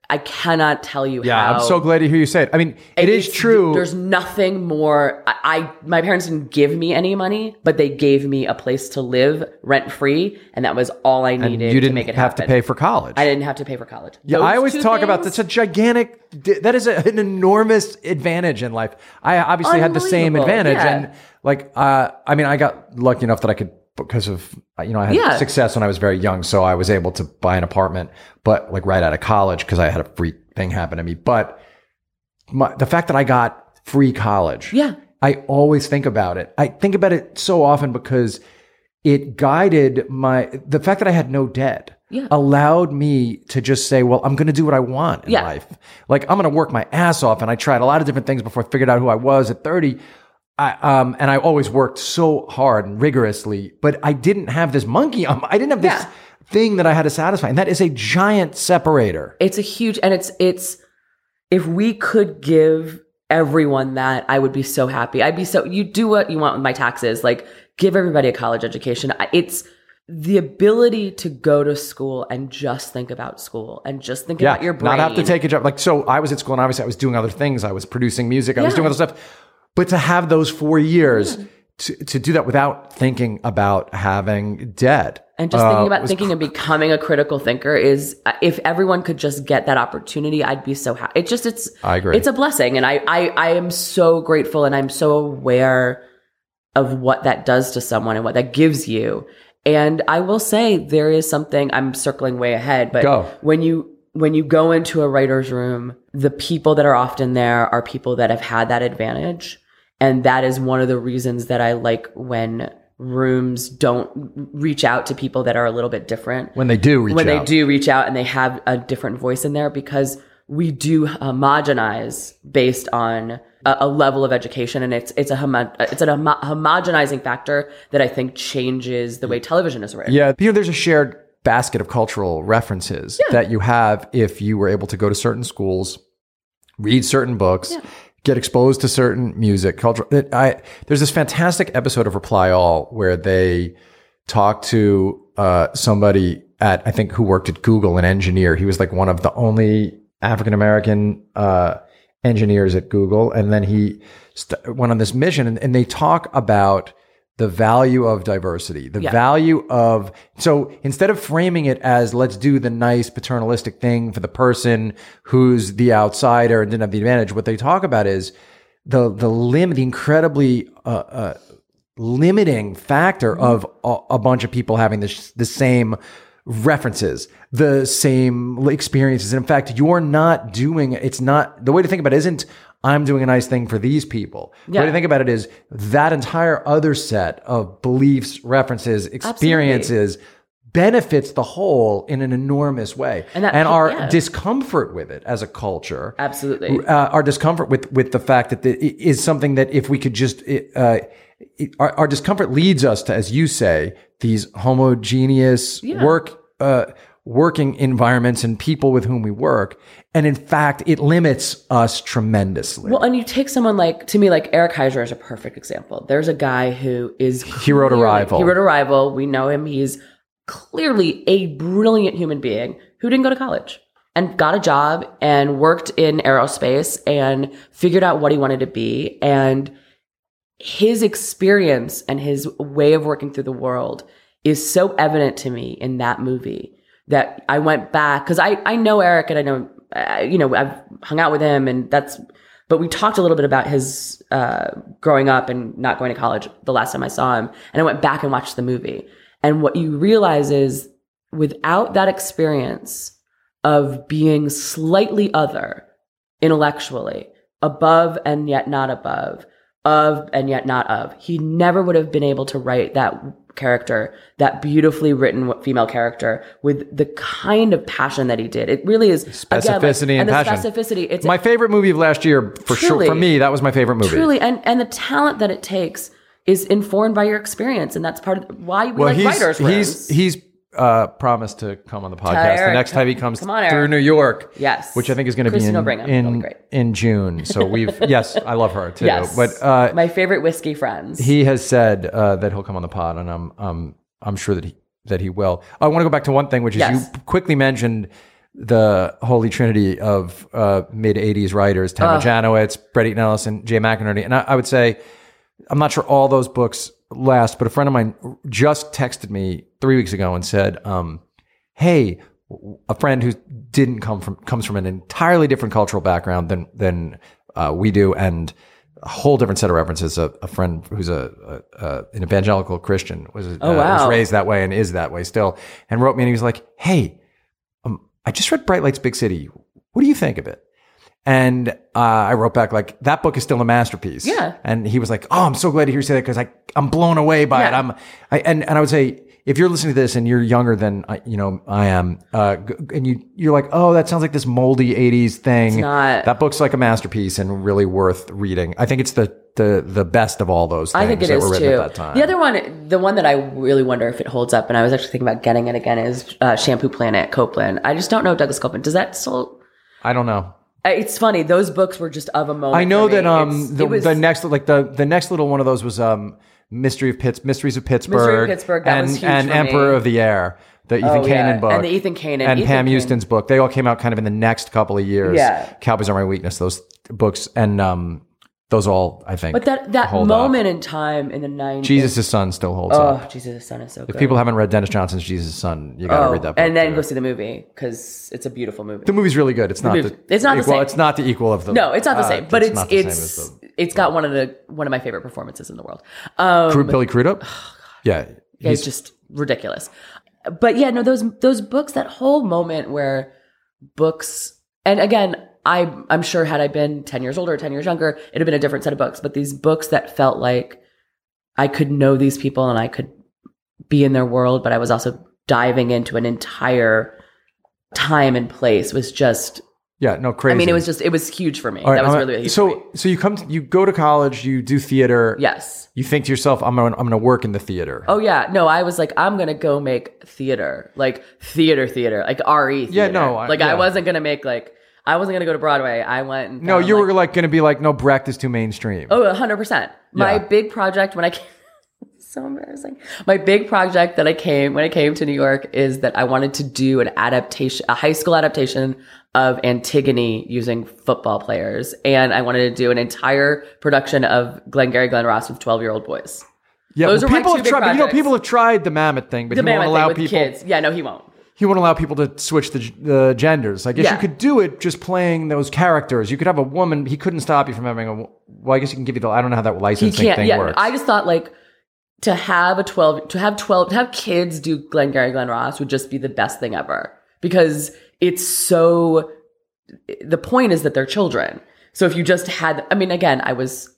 I cannot tell you Yeah, how. I'm so glad to hear you say it. I mean, it is true. There's nothing more. I, I my parents didn't give me any money, but they gave me a place to live rent free, and that was all I and needed you didn't make it have happen. to pay for college. I didn't have to pay for college. Yeah, Those I always talk about things- that's a gigantic. That is a, an enormous advantage in life. I obviously had the same advantage, yeah. and like, uh, I mean, I got lucky enough that I could because of you know I had Yeah. success when I was very young, so I was able to buy an apartment, but like right out of college because I had a free thing happen to me. But my, the fact that I got free college, Yeah. I always think about it. I think about it so often because it guided my the fact that I had no debt Yeah. allowed me to just say, well, I'm going to do what I want in Yeah. life. Like I'm going to work my ass off. And I tried a lot of different things before I figured out who I was at 30. I, um, and I always worked so hard and rigorously, but I didn't have this monkey. Um, I didn't have this Yeah. thing that I had to satisfy. And that is a giant separator. It's a huge, and it's it's. If we could give everyone that, I would be so happy. I'd be so. You do what you want with my taxes. Like give everybody a college education. It's the ability to go to school and just think about school and just think Yeah. about your brain. Not have to take a job. Like, so I was at school and obviously I was doing other things. I was producing music. I was doing other stuff. But to have those four years to, to do that without thinking about having debt. And just uh, thinking about was thinking and becoming a critical thinker is uh, if everyone could just get that opportunity, I'd be so happy. It just it's I agree. It's a blessing, and I I I am so grateful, and I'm so aware of what that does to someone and what that gives you. And I will say there is something I'm circling way ahead, but Go. when you when you go into a writer's room, the people that are often there are people that have had that advantage. And that is one of the reasons that I like when rooms don't reach out to people that are a little bit different. When they do reach when out. they do reach out and they have a different voice in there because we do homogenize based on a, a level of education and it's it's a homo- it's a homo- homogenizing factor that I think changes the way television is written. Yeah, you know, there's a shared basket of cultural references that you have if you were able to go to certain schools, read certain books, get exposed to certain music, culture. I there's this fantastic episode of Reply All where they talk to uh, somebody at I think who worked at Google, an engineer. He was like one of the only African American uh, engineers at Google, and then he st- went on this mission, and, and they talk about the value of diversity, the Yeah. value of so instead of framing it as let's do the nice paternalistic thing for the person who's the outsider and didn't have the advantage, what they talk about is the the lim the incredibly uh, uh, limiting factor of a, a bunch of people having this, the same references, the same experiences. And in fact, you're not doing it's not the way to think about it isn't I'm doing a nice thing for these people. The way Yeah. to think about it is that entire other set of beliefs, references, experiences benefits the whole in an enormous way. And that- our yeah. discomfort with it as a culture Absolutely. uh, our discomfort with with the fact that the, it is something that if we could just uh, our, our discomfort leads us to, as you say, these homogeneous Yeah. work uh, working environments and people with whom we work, and in fact, it limits us tremendously. Well, and you take someone like to me, like Eric Heisserer is a perfect example. There's a guy who is He wrote clearly- Arrival. He wrote Arrival. We know him. He's clearly a brilliant human being who didn't go to college and got a job and worked in aerospace and figured out what he wanted to be. And his experience and his way of working through the world is so evident to me in that movie that I went back because I I know Eric and I know uh, you know I've hung out with him and that's but we talked a little bit about his uh, growing up and not going to college the last time I saw him. And I went back and watched the movie. And what you realize is without that experience of being slightly other intellectually above and yet not above of and yet not of he never would have been able to write that character that beautifully written female character with the kind of passion that he did it really is again, like- Specificity and the passion. specificity it's my favorite movie of last year, for sure. For me, that was my favorite movie. truly and and the talent that it takes is informed by your experience and that's part of why we well, like he's writers he's rooms. he's uh, promised to come on the podcast the next time he comes come on, through New York. Yes. which I think is going to be in will bring him. That'll be in, June. So we've yes, I love her too. yes But uh, my favorite whiskey friends he has said uh, that he'll come on the pod, and I'm um I'm sure that he that he will. I want to go back to one thing, which is Yes. you quickly mentioned the holy trinity of uh, mid '80s writers: Tamara Janowitz, Bret Easton Ellis, and Jay McInerney. And I, I would say I'm not sure all those books last, but a friend of mine just texted me three weeks ago and said, um, "Hey." A friend who didn't come from comes from an entirely different cultural background than than uh, we do, and a whole different set of references. A, a friend who's a, a, a an evangelical Christian was uh, was wow. raised that way and is that way still, and wrote me and he was like, "Hey, um, I just read Bright Lights Big City. What do you think of it?" And uh, I wrote back like, "That book is still a masterpiece." Yeah. And he was like, "Oh, I'm so glad to hear you say that because I I'm blown away by it. Yeah. I'm I and and I would say." If you're listening to this and you're younger than I, you know I am, uh, and you you're like, oh, that sounds like this moldy '80s thing. not. That book's like a masterpiece and really worth reading. I think it's the the the best of all those things I think it that is were written too. at that time. The other one, the one that I really wonder if it holds up, and I was actually thinking about getting it again, is uh, Shampoo Planet Coupland. I just don't know Douglas Coupland. Does that still? I don't know. Uh, It's funny; those books were just of a moment. I know that um the, was- the next like the the next little one of those was um Mystery of Pitts Mysteries of Pittsburgh, Pittsburgh, that and was huge and for Emperor me. of the Air, the Ethan Oh, Canin yeah. book, And the Ethan Canin- and Ethan Pam Canin. Houston's book. They all came out kind of in the next couple of years. Yeah. Cowboys are my weakness. Those books and um those all I think. but that that hold up. moment in time in the nineties. Jesus' Son still holds Oh, up. Jesus' Son is so good. If people haven't read Denis Johnson's Jesus' Son, you got to Oh, read that book. and then too. go see the movie because it's a beautiful movie. the movie's really good. It's not movie- the it's not the equal, same. It's not the equal of the. no, it's not the uh, same, but it's not the same it's the- it's got one of the one of my favorite performances in the world. Um, Crude Billy Crudup. Yeah, it's just ridiculous. But yeah, no, those those books, that whole moment where books, and again, I I'm sure had I been 10 years older, 10 years younger, it'd have been a different set of books. But these books that felt like I could know these people and I could be in their world, but I was also diving into an entire time and place was just Yeah, no crazy. I mean, it was just it was huge for me. Right, that was really huge so so you come to, you go to college, you do theater. Yes. You think to yourself, I'm gonna I'm gonna work in the theater. Oh yeah, no, I was like, I'm gonna go make theater, like theater, theater, like re. Theater. Yeah, no, I- like yeah. I wasn't gonna make like I wasn't gonna go to Broadway. I went. And no, found, you were like gonna be like, no, Brecht is too mainstream. Oh, 100%. My Yeah. big project when I came, so embarrassing. My big project that I came, when I came to New York is that I wanted to do an adaptation, a high school adaptation of Antigone using football players. And I wanted to do an entire production of Glengarry Glen Ross with 12 year old boys. yeah, those well, are my people two have big tried. but You know, projects. people have tried the Mamet thing, but The he won't Mamet allow with people. kids. Yeah, no, he won't. He won't allow people to switch the, the genders. I guess Yeah. you could do it just playing those characters. You could have a woman. He couldn't stop you from having a. Well, I guess he can give you the. I don't know how that He licensing can't. thing Yeah, works. I just thought like to have a 12, to have 12, to have kids do Glengarry Glen Ross would just be the best thing ever because it's so, the point is that they're children. So if you just had, I mean, again, I was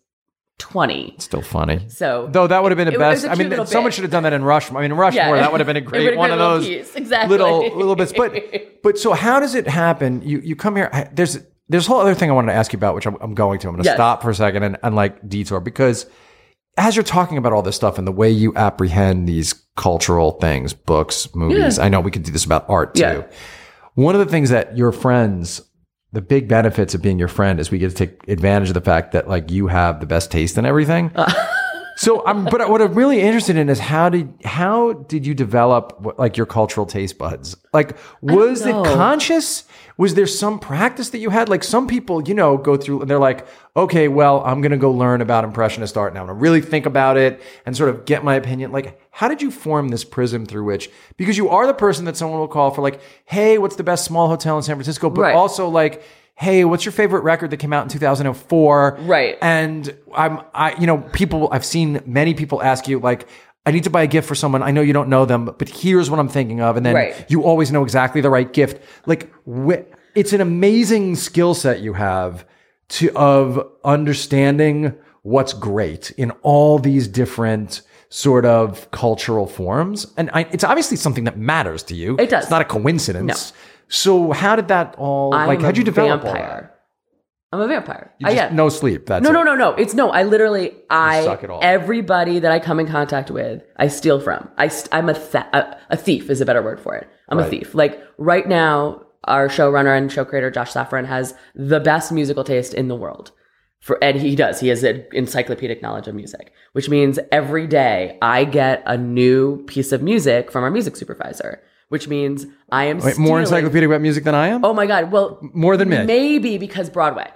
20. Still funny. So Though that would have been the best. I mean, someone bit. should have done that in Rushmore. I mean, Rushmore, Yeah. that would have been a great would've one been of those piece. Exactly. little little bits. But but so how does it happen? You you come here. I- There's there's a whole other thing I wanted to ask you about, which I'm, I'm going to. I'm going to Yes. stop for a second and, and like detour because as you're talking about all this stuff and the way you apprehend these cultural things, books, movies. I know we could do this about art too. Yeah. One of the things that your friends, the big benefits of being your friend is we get to take advantage of the fact that like you have the best taste in everything. So I'm, but what I'm really interested in is how did how did you develop like your cultural taste buds? Like, was it conscious? Was there some practice that you had? Like some people, you know, go through and they're like, okay, well, I'm going to go learn about impressionist art now. I'm to really think about it and sort of get my opinion. Like, how did you form this prism through which? Because you are the person that someone will call for, like, hey, what's the best small hotel in San Francisco? But Right. also like. Hey, what's your favorite record that came out in 2004? Right. And I'm, I, you know, people, I've seen many people ask you, like, I need to buy a gift for someone. I know you don't know them, but here's what I'm thinking of. And then Right. you always know exactly the right gift. Like, wh- it's an amazing skill set you have to, of understanding what's great in all these different sort of cultural forms. And I, it's obviously something that matters to you. It does. It's not a coincidence. So how did that all, I'm like, how'd you develop all that? vampire. I'm a vampire. You Uh, just- yeah. No sleep. That's No, it. no, no, no. It's no. I literally, I suck it all. everybody that I come in contact with, I steal from. I, I'm a, th- a a thief is a better word for it. I'm a thief. Like right now, our showrunner and show creator Josh Safran has the best musical taste in the world. For and he does. He has an encyclopedic knowledge of music, which means every day I get a new piece of music from our music supervisor. Which means I am Wait, more encyclopedic about music than I am? Oh my god! Well, More than me. maybe because Broadway.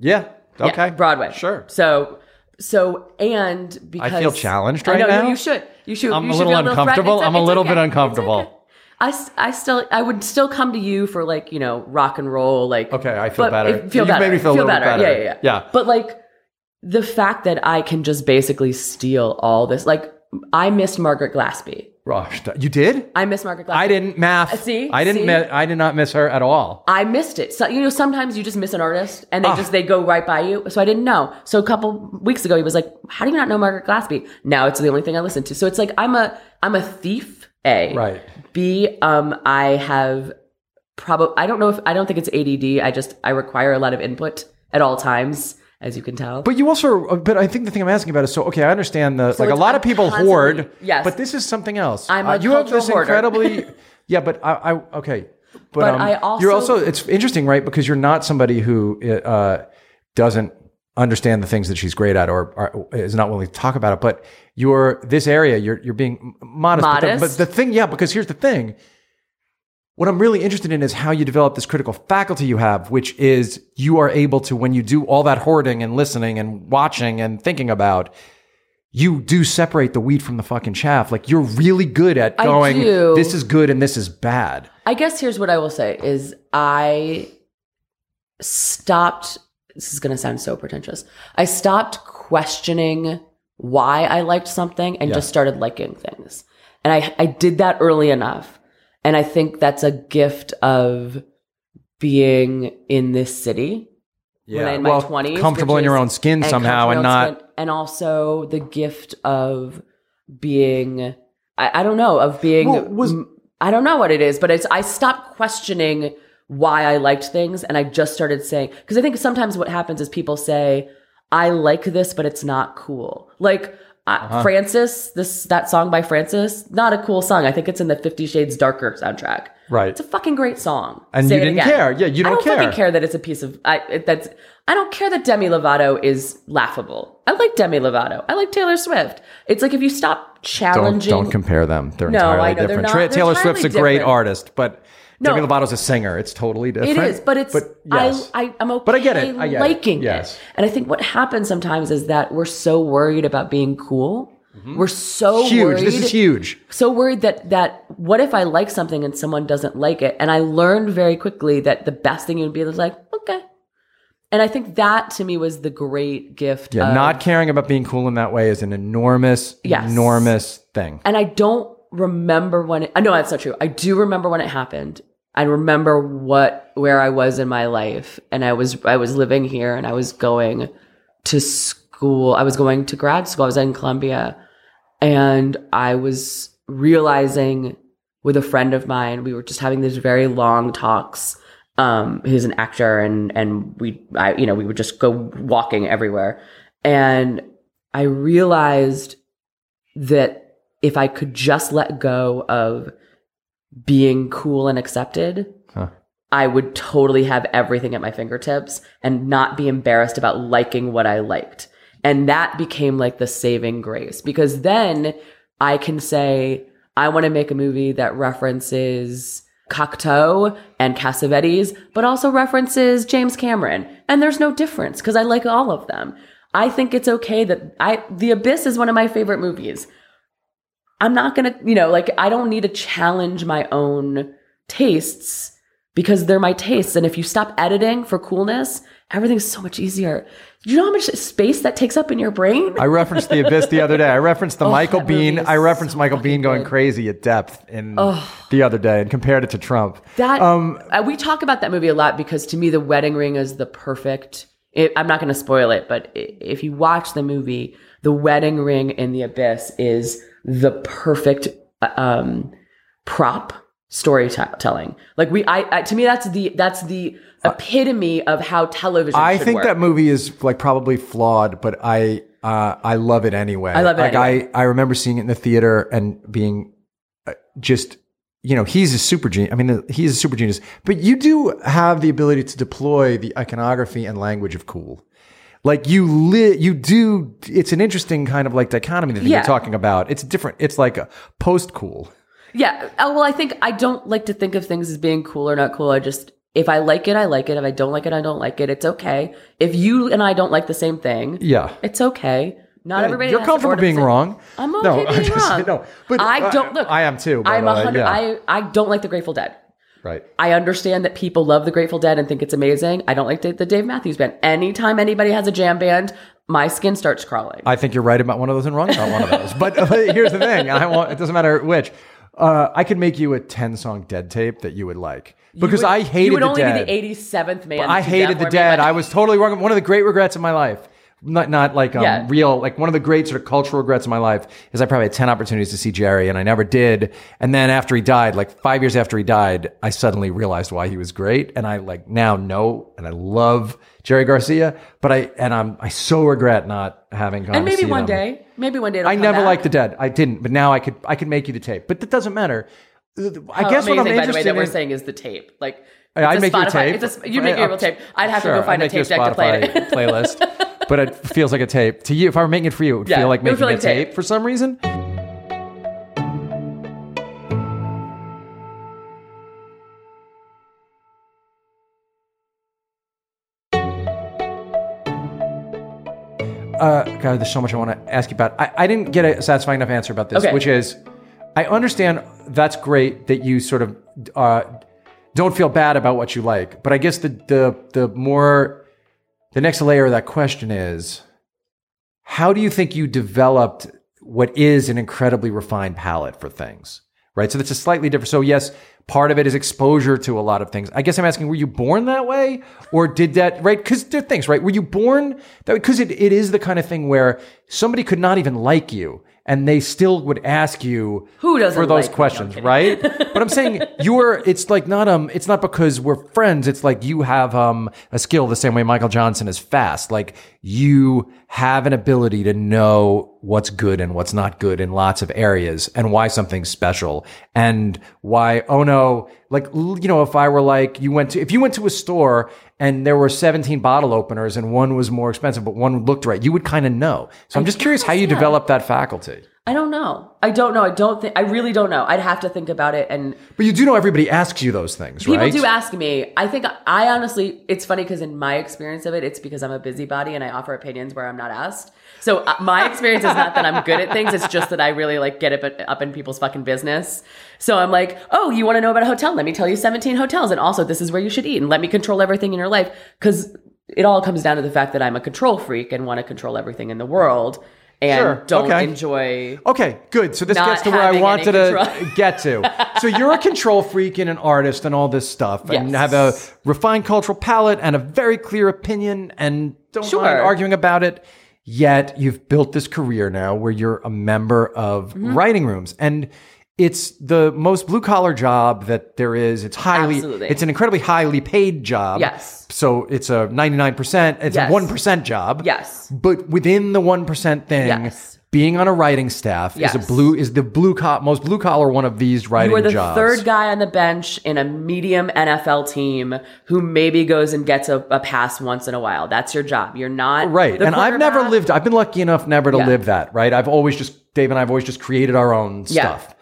Yeah. Yeah, Okay. Broadway. Sure. So, so, and because I feel challenged I right know, now. You should. You should. I'm you a should little be able to threat- uncomfortable. I'm a little okay. bit uncomfortable. okay. I, I still I would still come to you for like you know rock and roll like Okay, I feel better. it- Feel You've better. made me feel a little bit better. Yeah, yeah, yeah. Yeah. But like the fact that I can just basically steal all this, like I missed Margaret Glaspy. Rushed. You did? I miss Margaret Glaspy. I didn't math. See? I didn't. See? Mi- I did not miss her at all. I missed it. So you know, sometimes you just miss an artist and they Ah. just they go right by you. So I didn't know. So a couple weeks ago, he was like, "How do you not know Margaret Glaspy?" Now it's the only thing I listen to. So it's like I'm a I'm a thief. A Right. B. Um, I have probably I don't know if I don't think it's ADD. I just I require a lot of input at all times, as you can tell. But you also. But I think the thing I'm asking about is so. Okay, I understand the like a lot of people hoard. yes. But this is something else. I'm a Uh, a you have this hoarder. incredibly. yeah, but I. I okay. But, But um, I also- you're also. It's interesting, right? Because you're not somebody who uh, doesn't understand the things that she's great at or, or is not willing to talk about it. But you're this area. You're you're being modest. But the- But the thing, yeah, because here's the thing. What I'm really interested in is how you develop this critical faculty you have, which is you are able to, when you do all that hoarding and listening and watching and thinking about, you do separate the wheat from the fucking chaff. Like you're really good at going, this is good and this is bad. I guess here's what I will say is I stopped this is going to sound so pretentious. I stopped questioning why I liked something and just started liking things. And I I did that early enough. And I think that's a gift of being in this city when I'm in my well, 20s. comfortable in your own skin and somehow, and comfortable not. skin, and also the gift of being I, I don't know of being Well, was- m- I don't know what it is, but it's I stopped questioning why I liked things and I just started saying because I think sometimes what happens is people say I like this but it's not cool. Like Uh-huh. Francis, this that song by Francis, not a cool song. I think it's in the 50 Shades Darker soundtrack. Right. It's a fucking great song. And Say you didn't again. care. Yeah, you I don't care. I don't fucking care. care that it's a piece of I it, that's I don't care that Demi Lovato is laughable. I like Demi Lovato. I like Taylor Swift. It's like if you stop Don't, challenging don't compare them. They're No, entirely I know, they're different. not- Taylor Swift's a great artist, but No. Demi Lovato's a singer. It's totally different. It is, but it's yes. I, I I'm okay But I get it. I get liking it. Yes. it. And I think what happens sometimes is that we're so worried about being cool. We're so Mm-hmm. huge. worried. This is huge. so worried that that what if I like something and someone doesn't like it? And I learned very quickly that the best thing you'd be is like, okay. And I think that to me was the great gift. Yeah, of- not caring about being cool in that way is an enormous, Yes. enormous thing. and I don't remember when it, know that's not true. I do remember when it happened. I remember what where I was in my life and I was I was living here and I was going to school. I was going to grad school. I was in Columbia and I was realizing with a friend of mine, we were just having these very long talks. Um, he's an actor and and we I you know, we would just go walking everywhere. And I realized that if I could just let go of being cool and accepted, Huh. I would totally have everything at my fingertips and not be embarrassed about liking what I liked. And that became like the saving grace because then I can say, I want to make a movie that references Cocteau and Cassavetes, but also references James Cameron. And there's no difference because I like all of them. I think it's okay that I, The Abyss is one of my favorite movies. I'm not gonna, you know, like I don't need to challenge my own tastes because they're my tastes. And if you stop editing for coolness, everything's so much easier. Do you know how much space that takes up in your brain? I referenced the abyss the other day. I referenced the Oh, Michael Biehn. I referenced so Michael Biehn going good. crazy at depth in the other day and compared it to Trump. That Um, uh, we talk about that movie a lot because to me, The Wedding Ring is the perfect. It, I'm not going to spoil it, but if you watch the movie, The Wedding Ring in the Abyss is the perfect uh, um, prop storytelling. Like we, I, I to me, that's the that's the epitome of how television. I think work. that movie is like probably flawed, but I uh, I love it anyway. I love it Like anyway. I I remember seeing it in the theater and being uh, just you know he's a super genius. I mean he's a super genius, but you do have the ability to deploy the iconography and language of cool. Like you li- you do. It's an interesting kind of like dichotomy that Yeah. you're talking about. It's different. It's like a post cool. Yeah. Uh, well, I think I don't like to think of things as being cool or not cool. I just, if I like it, I like it. If I don't like it, I don't like it. It's okay. If you and I don't like the same thing, Yeah. it's okay. Not everybody. You're comfortable being wrong. I'm No, okay I'm being just- wrong. no, but I don't look. I am too, but, I'm a uh, hundred. yeah. I I don't like the Grateful Dead. Right. I understand that people love the Grateful Dead and think it's amazing. I don't like the, the Dave Matthews Band. Anytime anybody has a jam band, my skin starts crawling. I think you're right about one of those and wrong about one of those. But here's the thing: I want it doesn't matter which. Uh, I could make you a ten song Dead tape that you would like because would- I hated You would the only Dead. be the 87th man. I hated the Dead. I was totally wrong. One of the great regrets of my life. Not not like um, Yeah. real like one of the great sort of cultural regrets of my life is I probably had ten opportunities to see Jerry and I never did. And then after he died, like five years after he died, I suddenly realized why he was great, and I like now know and I love Jerry Garcia. But I and I'm I so regret not having gone. and maybe one them. day, maybe one day. I never back. liked the Dead. I didn't, but now I could I could make you the tape. But that doesn't matter. I How guess what I'm amazing, by the way, interested that we're saying is the tape. Like, I'd it's a you a Spotify- tape. It's a, you'd make a real tape. I'd have Sure, to go find I'd a tape deck to play it. playlist. But it feels like a tape to you. If I were making it for you, it would Yeah, feel like making feel a tape. tape for some reason. Uh, God, there's so much I want to ask you about. I, I didn't get a satisfying enough answer about this, Okay. which is, I understand that's great that you sort of uh, don't feel bad about what you like, but I guess the the the more the next layer of that question is, how do you think you developed what is an incredibly refined palate for things? right? So that's a slightly different. So yes, part of it is exposure to a lot of things. I guess I'm asking, were you born that way, or did that right? Because there are things, right? Were you born that? Because it, it is the kind of thing where somebody could not even like you. And they still would ask you Who doesn't for those like me? No, I'm questions, right? but I'm saying you're. It's like not um. It's not because we're friends. It's like you have um a skill the same way Michael Johnson is fast. Like you have an ability to know what's good and what's not good in lots of areas, and why something's special, and why oh no, like you know if I were like you went to if you went to a store and there were 17 bottle openers and one was more expensive but one looked right, you would kind of know. So I'm just curious how you yeah. develop that faculty. I don't know. I don't know. I don't think. I really don't know. I'd have to think about it. And But you do know everybody asks you those things, right? people right? do ask me. I think I honestly. It's funny because in my experience of it, it's because I'm a busybody and I offer opinions where I'm not asked. So uh, my experience is not that I'm good at things. It's just that I really like get up, up in people's fucking business. So I'm like, oh, you want to know about a hotel? Let me tell you 17 hotels, and also this is where you should eat, and let me control everything in your life because it all comes down to the fact that I'm a control freak and want to control everything in the world and Sure, don't okay. enjoy. Okay, good. So this gets to where I wanted to get to. So you're a control freak and an artist and all this stuff, and have a refined cultural palette and a very clear opinion, and don't Sure. mind arguing about it. Yet you've built this career now where you're a member of Mm-hmm. writing rooms, and it's the most blue collar job that there is. It's highly, Absolutely. it's an incredibly highly paid job. Yes. So it's a 99%, it's Yes. a 1% job. Yes. But within the 1% thing, Yes. being on a writing staff is a blue is the blue co- most blue collar one of these writing You are the jobs. third guy on the bench in a medium NFL team who maybe goes and gets a, a pass once in a while. That's your job. You're not Right. And I've never lived I've been lucky enough never to Yeah. live that, right? I've always just Dave and I've always just created our own Yeah. stuff.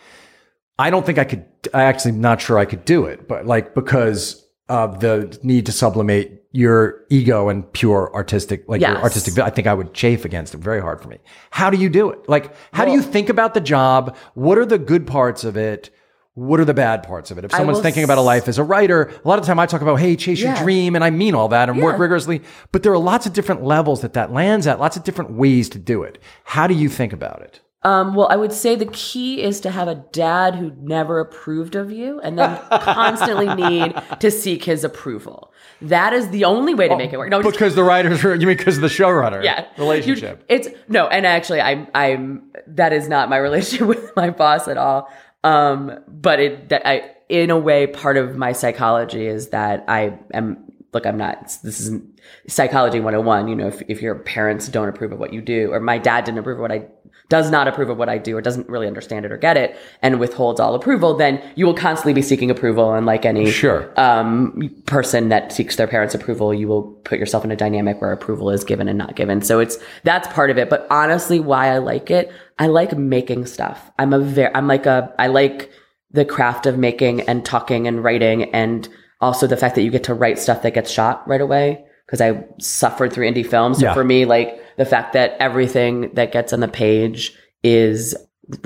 I don't think I could I actually not sure I could do it, but like because of the need to sublimate your ego and pure artistic like your artistic I think I would chafe against it very hard for me. How do you do it? Like how do you think about the job? What are the good parts of it? What are the bad parts of it? If someone's thinking about a life as a writer, a lot of time I talk about, hey, chase your dream, and I mean all that and work rigorously. But there are lots of different levels that that lands at, lots of different ways to do it. How do you think about it? Um, well, I would say the key is to have a dad who never approved of you and then constantly need to seek his approval. That is the only way to make it work. No, just Because the writers, are, you mean because of the showrunner? yeah relationship. You- it's no and actually i'm i'm that is not my relationship with my boss at all um but it that i in a way part of my psychology is that i am look i'm not this isn't psychology 101 you know if, if your parents don't approve of what you do or my dad didn't approve of what i does not approve of what i do or doesn't really understand it or get it and withholds all approval then you will constantly be seeking approval and like any Sure. um, person that seeks their parents' approval, you will put yourself in a dynamic where approval is given and not given. So it's that's part of it. But honestly, why I like it, I like making stuff. I'm a very, I'm like a, I like the craft of making and talking and writing, and also the fact that you get to write stuff that gets shot right away. Because I suffered through indie films, so Yeah. for me, like the fact that everything that gets on the page is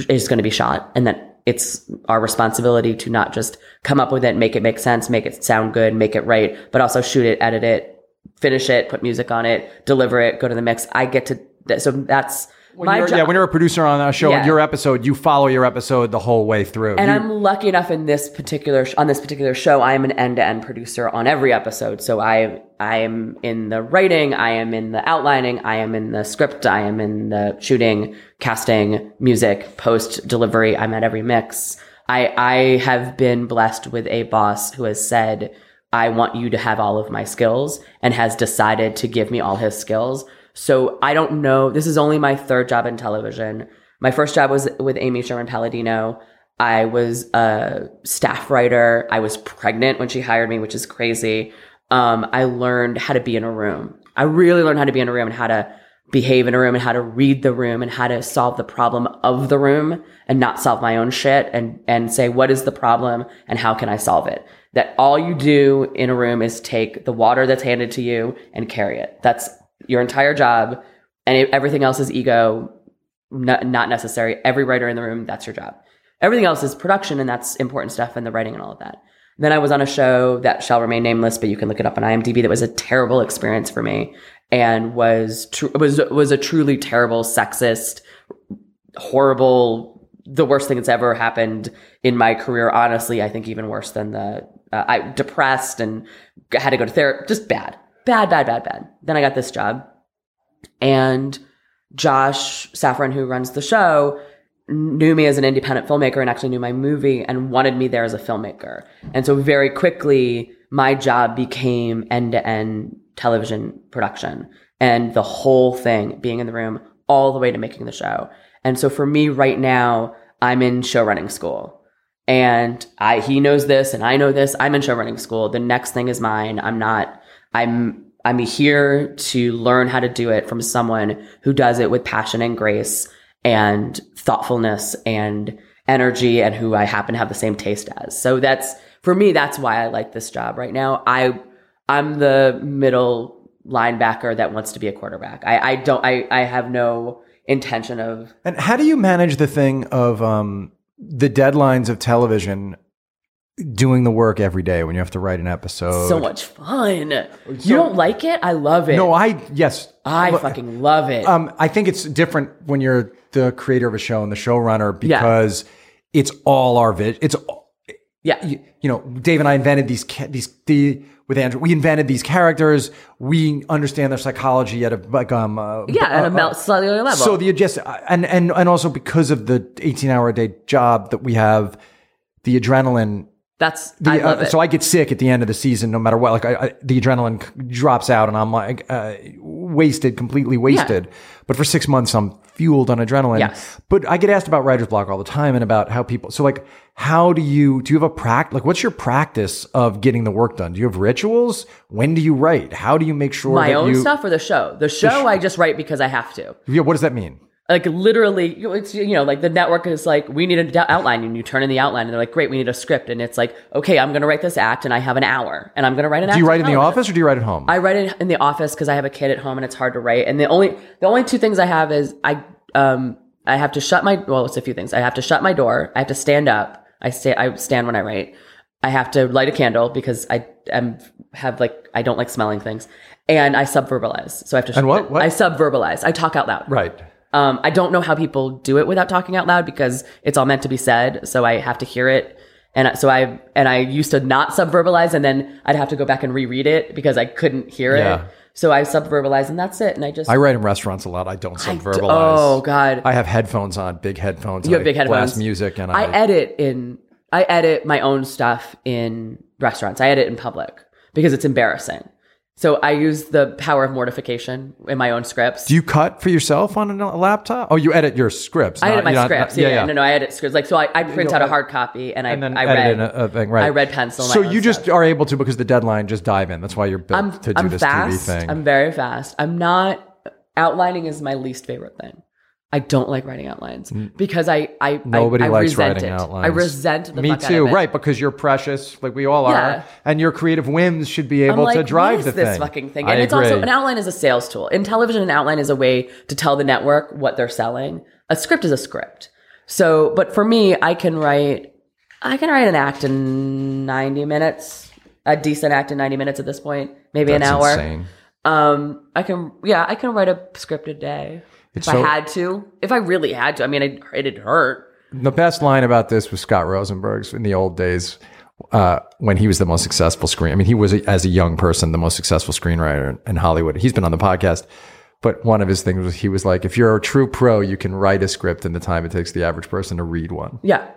is going to be shot, and that it's our responsibility to not just come up with it, make it make sense, make it sound good, make it right, but also shoot it, edit it, finish it, put music on it, deliver it, go to the mix. I get to so that's When yeah, when you're a producer on a show, Yeah. your episode, you follow your episode the whole way through. and You- I'm lucky enough in this particular on this particular show, I am an end to end producer on every episode. So I I am in the writing, I am in the outlining, I am in the script, I am in the shooting, casting, music, post delivery. I'm at every mix. I I have been blessed with a boss who has said, I want you to have all of my skills and has decided to give me all his skills. So I don't know. This is only my third job in television. My first job was with Amy Sherman Palladino. I was a staff writer. I was pregnant when she hired me, which is crazy. Um, I learned how to be in a room. I really learned how to be in a room and how to behave in a room and how to read the room and how to solve the problem of the room and not solve my own shit and, and say, what is the problem and how can I solve it? That all you do in a room is take the water that's handed to you and carry it. That's your entire job. And it- everything else is ego, not, not necessary. Every writer in the room, that's your job. Everything else is production, and that's important stuff, and the writing and all of that. Then I was on a show that shall remain nameless, but you can look it up on IMDb. That was a terrible experience for me, and was tr- was was a truly terrible, sexist, horrible the worst thing that's ever happened in my career. Honestly, I think even worse than the uh, I depressed and had to go to therapy. Just bad, bad, bad, bad, bad. Then I got this job, and Josh Safran, who runs the show, knew me as an independent filmmaker and actually knew my movie and wanted me there as a filmmaker. And so very quickly, my job became end to end television production and the whole thing being in the room all the way to making the show. And so for me right now, I'm in show running school. And I he knows this and I know this. I'm in show running school. The next thing is mine. I'm not I'm I'm here to learn how to do it from someone who does it with passion and grace and thoughtfulness and energy and who I happen to have the same taste as. So that's for me that's why I like this job right now. I I'm the middle linebacker that wants to be a quarterback. I, I don't I, I have no intention of And how do you manage the thing of um, the deadlines of television? Doing the work every day when you have to write an episode. so much fun. you don't like it? I love it. No, I yes. I Look, fucking love it. Um, I think it's different when you're the creator of a show and the showrunner because it's all our vision. It's all- yeah. you, you know, Dave and I invented these ca- these the with Andrew. We invented these characters. We understand their psychology at a like um uh, yeah, at uh, a mel- cellular level. So the just and and and also because of the 18 hour a day job that we have, the adrenaline. That's The, I uh. So I get sick at the end of the season, no matter what. Like I, I, the adrenaline c- drops out, and I'm like uh, wasted, completely wasted. But for six months, I'm fueled on adrenaline. Yes. But I get asked about writer's block all the time, and about how people. So like, how do you do? You have a practice? Like, what's your practice of getting the work done? Do you have rituals? When do you write? How do you make sure my that own you? stuff or the show? The show I just write because I have to. Yeah. What does that mean? Like literally, it's you know, like the network is like, we need an outline, and you turn in the outline, and they're like, great, we need a script, and it's like, okay, I'm gonna write this act, and I have an hour, and I'm gonna write an act. Do you write in the office or do you write at home? I write it in the office because I have a kid at home and it's hard to write. And the only the only two things I have is I um I have to shut my well, it's a few things. I have to shut my door. I have to stand up. I stay I stand when I write. I have to light a candle because I am have like I don't like smelling things, and I subverbalize. So I have to. And what- what? I subverbalize. I talk out loud. right. Um, I don't know how people do it without talking out loud because it's all meant to be said. So I have to hear it. And I- so I, and I used to not subverbalize and then I'd have to go back and reread it because I couldn't hear Yeah. it. So I subverbalize and that's it. And I just, I write in restaurants a lot. I don't I d- subverbalize. oh God. I have headphones on, big headphones. you have big headphones. Blast music, and I, I edit in, I edit my own stuff in restaurants. I edit in public because it's embarrassing. So I use the power of mortification in my own scripts. Do you cut for yourself on a laptop? Oh, you edit your scripts. I not- edit my scripts. not- yeah, yeah, No, no, I edit scripts. Like, so I, I print out a hard copy and I, And then I read, in a, a thing, right? I read pencil. So you just stuff. are able to because the deadline just dive in. That's why you're built I'm, to do I'm this fast. TV thing. I'm very fast. I'm not, outlining is my least favorite thing. I don't like writing outlines because I, I, Nobody I, I likes resent writing it. outlines. I resent the Me fuck out too, of it. right? Because you're precious, like we all Yeah. are, and your creative whims should be I'm able like, to drive what is the this thing. fucking thing? I And it's agree. also an outline is a sales tool. In television, an outline is a way to tell the network what they're selling. A script is a script. So, but for me, I can write, I can write an act in 90 minutes, a decent act in 90 minutes at this point, maybe That's an hour. insane. Um, I can, yeah, I can write a script a day if so- I had to. If I really had to, I mean, it, it'd hurt. The best line about this was Scott Rosenberg's in the old days uh, when he was the most successful screen. I mean, he was as a young person the most successful screenwriter in, in Hollywood. He's been on the podcast, but one of his things was he was like, if you're a true pro, you can write a script in the time it takes the average person to read one, Yeah.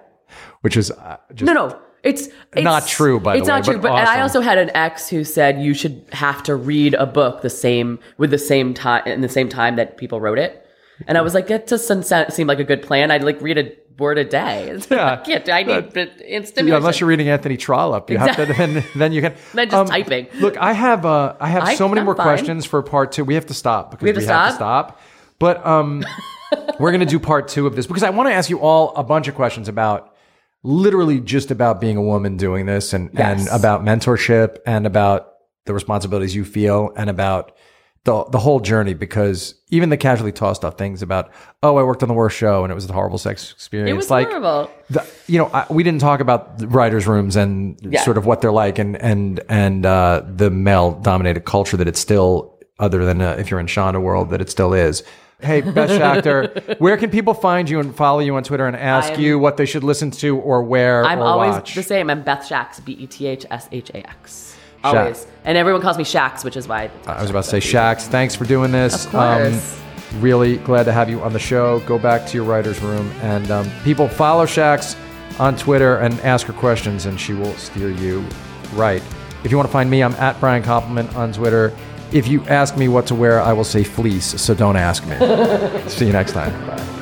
which is uh, just No, no. It's, it's Not true, by the way. it's not true. but But, and I also had an ex who said you should have to read a book the same with the same time in the same time that people wrote it. And I was like, that doesn't sound- seem like a good plan. I'd like read a word a day. Yeah. I can't. I need Yeah, instant. unless you're reading Anthony Trollope, you have to then then you can Then just typing. Look, I have uh, I have I- so many I'm more fine. questions for part two. We have to stop because we have have, to to stop. But um, we're going to do part two of this because I want to ask you all a bunch of questions about literally just about being a woman doing this and and about mentorship and about the responsibilities you feel and about the the whole journey because even the casually tossed off things about oh I worked on the worst show and it was a horrible sex experience It was like horrible. the, you know, I, we didn't talk about the writers' rooms and Yeah. sort of what they're like, and and and uh, the male-dominated culture that it's still, other than uh, if you're in Shonda world, that it still is. Hey, Beth Schacter, where can people find you and follow you on Twitter and ask I'm- you what they should listen to or where I'm or always watch? the same. I'm Beth Shax, B E T H S H A X. Always. And everyone calls me Shax, which is why. I was about to say, Shax, thanks for doing this. Of course. Um, really glad to have you on the show. Go back to your writer's room. And um, people, follow Shax on Twitter and ask her questions, and she will steer you right. If you want to find me, I'm at Brian Koppelman on Twitter. If you ask me what to wear, I will say fleece, so don't ask me. See you next time. Bye.